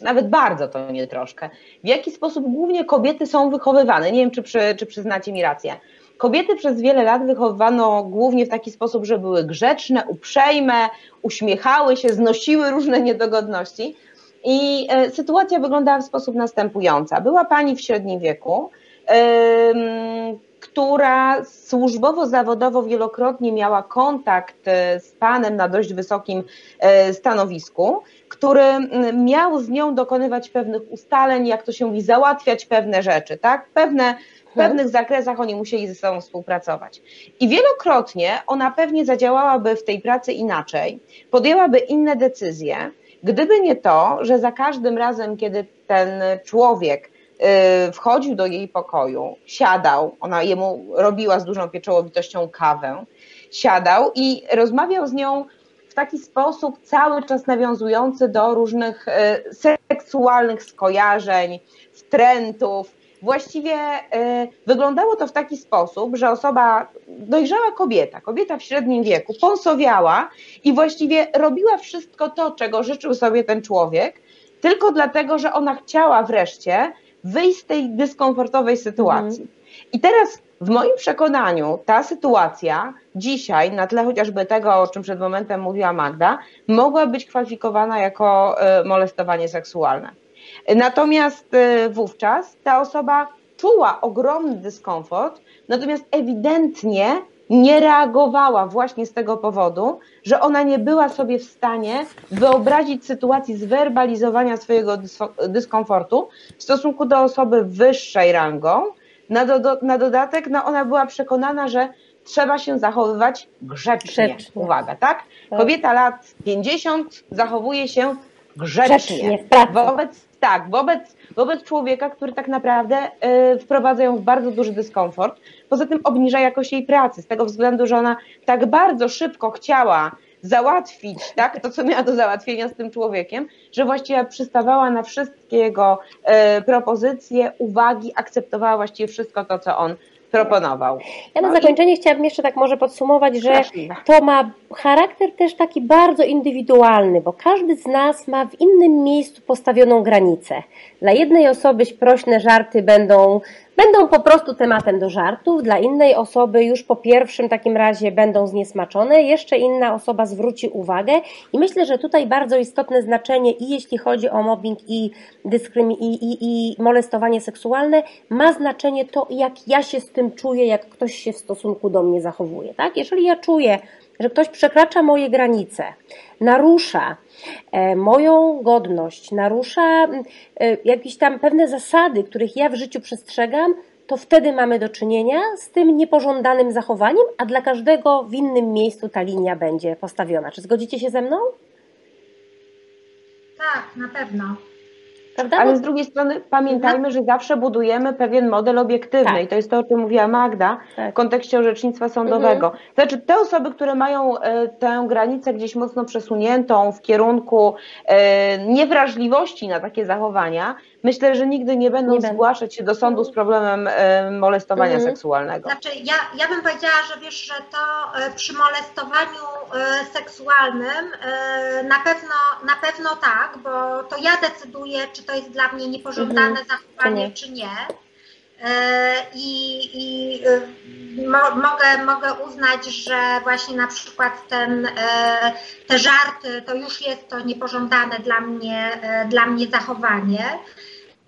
nawet bardzo to nie troszkę, w jaki sposób głównie kobiety są wychowywane. Nie wiem, czy, przy, czy przyznacie mi rację. Kobiety przez wiele lat wychowywano głównie w taki sposób, że były grzeczne, uprzejme, uśmiechały się, znosiły różne niedogodności, i e, sytuacja wyglądała w sposób następujący. Była pani w średnim wieku, która służbowo-zawodowo wielokrotnie miała kontakt e, z panem na dość wysokim e, stanowisku, który miał z nią dokonywać pewnych ustaleń, jak to się mówi, załatwiać pewne rzeczy, tak? Pewne, w pewnych zakresach oni musieli ze sobą współpracować. I wielokrotnie ona pewnie zadziałałaby w tej pracy inaczej, podjęłaby inne decyzje, Gdyby nie to, że za każdym razem, kiedy ten człowiek y, wchodził do jej pokoju, siadał, ona jemu robiła z dużą pieczołowitością kawę, siadał i rozmawiał z nią w taki sposób cały czas nawiązujący do różnych y, seksualnych skojarzeń, wtrętów, właściwie y, wyglądało to w taki sposób, że osoba, dojrzała kobieta, kobieta w średnim wieku, ponsowiała i właściwie robiła wszystko to, czego życzył sobie ten człowiek, tylko dlatego, że ona chciała wreszcie wyjść z tej dyskomfortowej sytuacji. Mhm. I teraz w moim przekonaniu ta sytuacja dzisiaj, na tle chociażby tego, o czym przed momentem mówiła Magda, mogła być kwalifikowana jako y, molestowanie seksualne. Natomiast e, wówczas ta osoba czuła ogromny dyskomfort, natomiast ewidentnie nie reagowała właśnie z tego powodu, że ona nie była sobie w stanie wyobrazić sytuacji zwerbalizowania swojego dyskomfortu w stosunku do osoby wyższej rangą. Na, do, na dodatek no ona była przekonana, że trzeba się zachowywać grzecznie. grzecznie. Uwaga, tak? tak? Kobieta lat 50 zachowuje się grzecznie. grzecznie wobec, tak, wobec, wobec człowieka, który tak naprawdę y, wprowadza ją w bardzo duży dyskomfort. Poza tym obniża jakość jej pracy, z tego względu, że ona tak bardzo szybko chciała załatwić tak, to, co miała do załatwienia z tym człowiekiem, że właściwie przystawała na wszystkie jego y, propozycje, uwagi, akceptowała właściwie wszystko to, co on proponował. Ja na zakończenie chciałabym jeszcze tak może podsumować, że to ma charakter też taki bardzo indywidualny, bo każdy z nas ma w innym miejscu postawioną granicę. Dla jednej osoby prośne żarty będą będą po prostu tematem do żartów, dla innej osoby już po pierwszym takim razie będą zniesmaczone, jeszcze inna osoba zwróci uwagę i myślę, że tutaj bardzo istotne znaczenie i jeśli chodzi o mobbing i, dyskrymi- i, i, i molestowanie seksualne, ma znaczenie to, jak ja się z tym czuję, jak ktoś się w stosunku do mnie zachowuje. Tak? Jeżeli ja czuję, że ktoś przekracza moje granice, narusza e, moją godność, narusza e, jakieś tam pewne zasady, których ja w życiu przestrzegam, to wtedy mamy do czynienia z tym niepożądanym zachowaniem, a dla każdego w innym miejscu ta linia będzie postawiona. Czy zgodzicie się ze mną? Tak, na pewno. Prawda? Ale z drugiej strony pamiętajmy, mhm. że zawsze budujemy pewien model obiektywny tak. i to jest to, o czym mówiła Magda tak. w kontekście orzecznictwa sądowego. Mhm. Znaczy te osoby, które mają e, tę granicę gdzieś mocno przesuniętą w kierunku e, niewrażliwości na takie zachowania, myślę, że nigdy nie będą nie zgłaszać się do sądu z problemem e, molestowania mhm. seksualnego. Znaczy, ja, ja bym powiedziała, że wiesz, że to e, przy molestowaniu e, seksualnym na pewno, na pewno tak, bo to ja decyduję, czy to jest dla mnie niepożądane mhm. zachowanie, czy nie. I, i mo, mogę, mogę uznać, że właśnie na przykład ten, te żarty to już jest to niepożądane dla mnie, dla mnie zachowanie.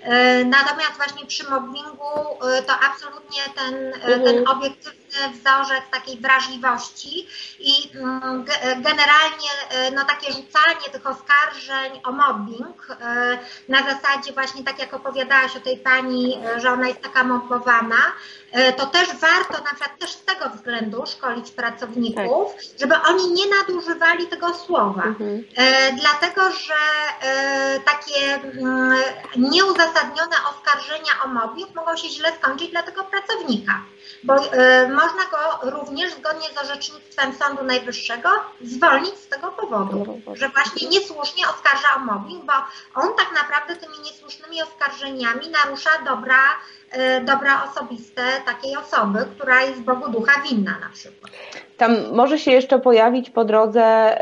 E, natomiast właśnie przy mobbingu e, to absolutnie ten, e, mhm. ten obiektywny wzorzec takiej wrażliwości i mm, generalnie no, takie rzucanie tych oskarżeń o mobbing na zasadzie właśnie tak jak opowiadałaś o tej pani, że ona jest taka mobbowana, to też warto na przykład też z tego względu szkolić pracowników, tak. żeby oni nie nadużywali tego słowa. Mhm. Dlatego, że takie mm, nieuzasadnione oskarżenia o mobbing mogą się źle skończyć dla tego pracownika bo można go również zgodnie z orzecznictwem Sądu Najwyższego zwolnić z tego powodu, że właśnie niesłusznie oskarża o mobbing, bo on tak naprawdę tymi niesłusznymi oskarżeniami narusza dobra, y, dobra osobiste takiej osoby, która jest Bogu ducha winna na przykład. Tam może się jeszcze pojawić po drodze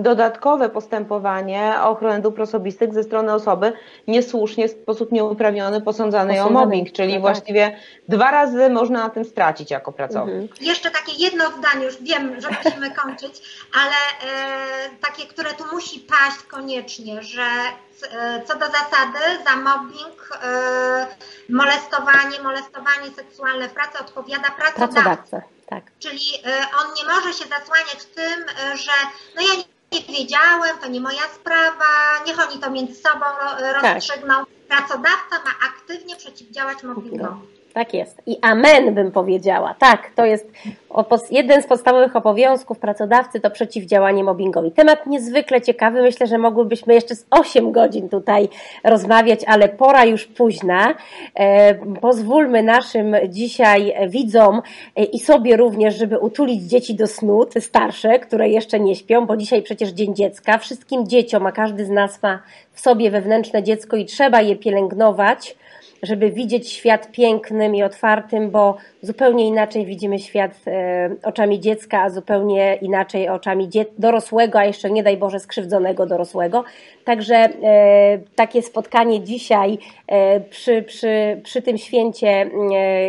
dodatkowe postępowanie o ochronę dóbr osobistych ze strony osoby niesłusznie, w sposób nieuprawniony posądzanej o mobbing, czyli no tak. właściwie dwa razy można na tym stracić jako pracownik. Mhm. Jeszcze takie jedno zdanie, już wiem, że musimy kończyć, ale e, takie, które tu musi paść koniecznie, że e, co do zasady za mobbing, e, molestowanie, molestowanie seksualne w pracy odpowiada pracodawca. pracodawca tak. Czyli e, on nie może się zasłaniać tym, e, że no ja nie wiedziałem, to nie moja sprawa, niech oni to między sobą tak. rozstrzygną. Tak. Pracodawca ma aktywnie przeciwdziałać mobbingowi. Tak jest. I amen bym powiedziała. Tak, to jest jeden z podstawowych obowiązków pracodawcy to przeciwdziałanie mobbingowi. Temat niezwykle ciekawy. Myślę, że mogłybyśmy jeszcze z 8 godzin tutaj rozmawiać, ale pora już późna. E, pozwólmy naszym dzisiaj widzom e, i sobie również, żeby utulić dzieci do snu, te starsze, które jeszcze nie śpią, bo dzisiaj przecież Dzień Dziecka. Wszystkim dzieciom, a każdy z nas ma w sobie wewnętrzne dziecko i trzeba je pielęgnować żeby widzieć świat pięknym i otwartym, bo zupełnie inaczej widzimy świat e, oczami dziecka, a zupełnie inaczej oczami dorosłego, a jeszcze nie daj Boże skrzywdzonego dorosłego. Także e, takie spotkanie dzisiaj e, przy, przy, przy tym święcie,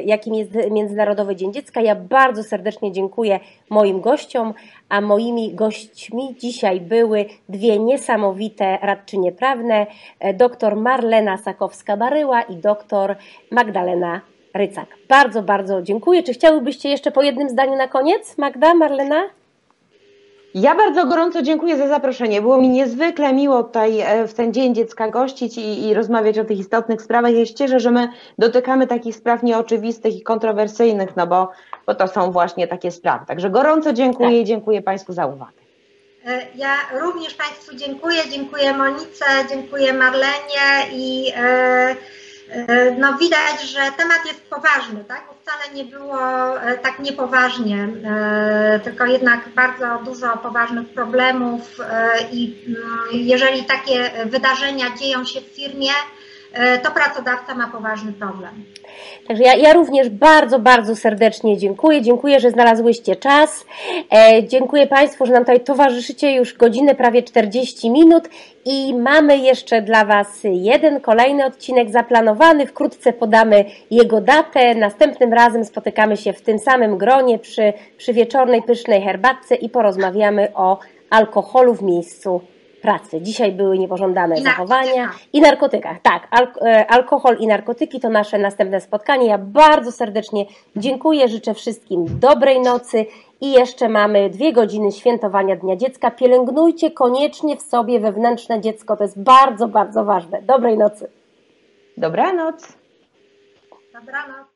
jakim jest Międzynarodowy Dzień Dziecka, ja bardzo serdecznie dziękuję moim gościom, a moimi gośćmi dzisiaj były dwie niesamowite radczynie prawne, dr Marlena Sakowska-Baryła i dr Magdalena Rycak. Bardzo, bardzo dziękuję. Czy chciałybyście jeszcze po jednym zdaniu na koniec? Magda, Marlena? Ja bardzo gorąco dziękuję za zaproszenie. Było mi niezwykle miło tutaj e, w ten Dzień Dziecka gościć i, i rozmawiać o tych istotnych sprawach. Ja się cieszę, że my dotykamy takich spraw nieoczywistych i kontrowersyjnych, no bo, bo to są właśnie takie sprawy. Także gorąco dziękuję tak. i dziękuję Państwu za uwagę. E, ja również Państwu dziękuję. Dziękuję Monice, dziękuję Marlenie i E, no widać, że temat jest poważny, tak? Bo wcale nie było e, tak niepoważnie, e, tylko jednak bardzo dużo poważnych problemów i mm, jeżeli takie wydarzenia dzieją się w firmie, to pracodawca ma poważny problem. Także ja, ja również bardzo, bardzo serdecznie dziękuję. Dziękuję, że znalazłyście czas. E, dziękuję Państwu, że nam tutaj towarzyszycie już godzinę, prawie 40 minut i mamy jeszcze dla Was jeden kolejny odcinek zaplanowany. Wkrótce podamy jego datę. Następnym razem spotykamy się w tym samym gronie przy, przy wieczornej, pysznej herbatce i porozmawiamy o alkoholu w miejscu pracy. Dzisiaj były niepożądane I zachowania i narkotykach. Tak, e, alkohol i narkotyki to nasze następne spotkanie. Ja bardzo serdecznie dziękuję, życzę wszystkim dobrej nocy i jeszcze mamy dwie godziny świętowania Dnia Dziecka. Pielęgnujcie koniecznie w sobie wewnętrzne dziecko, to jest bardzo, bardzo ważne. Dobrej nocy. Dobranoc. Dobranoc.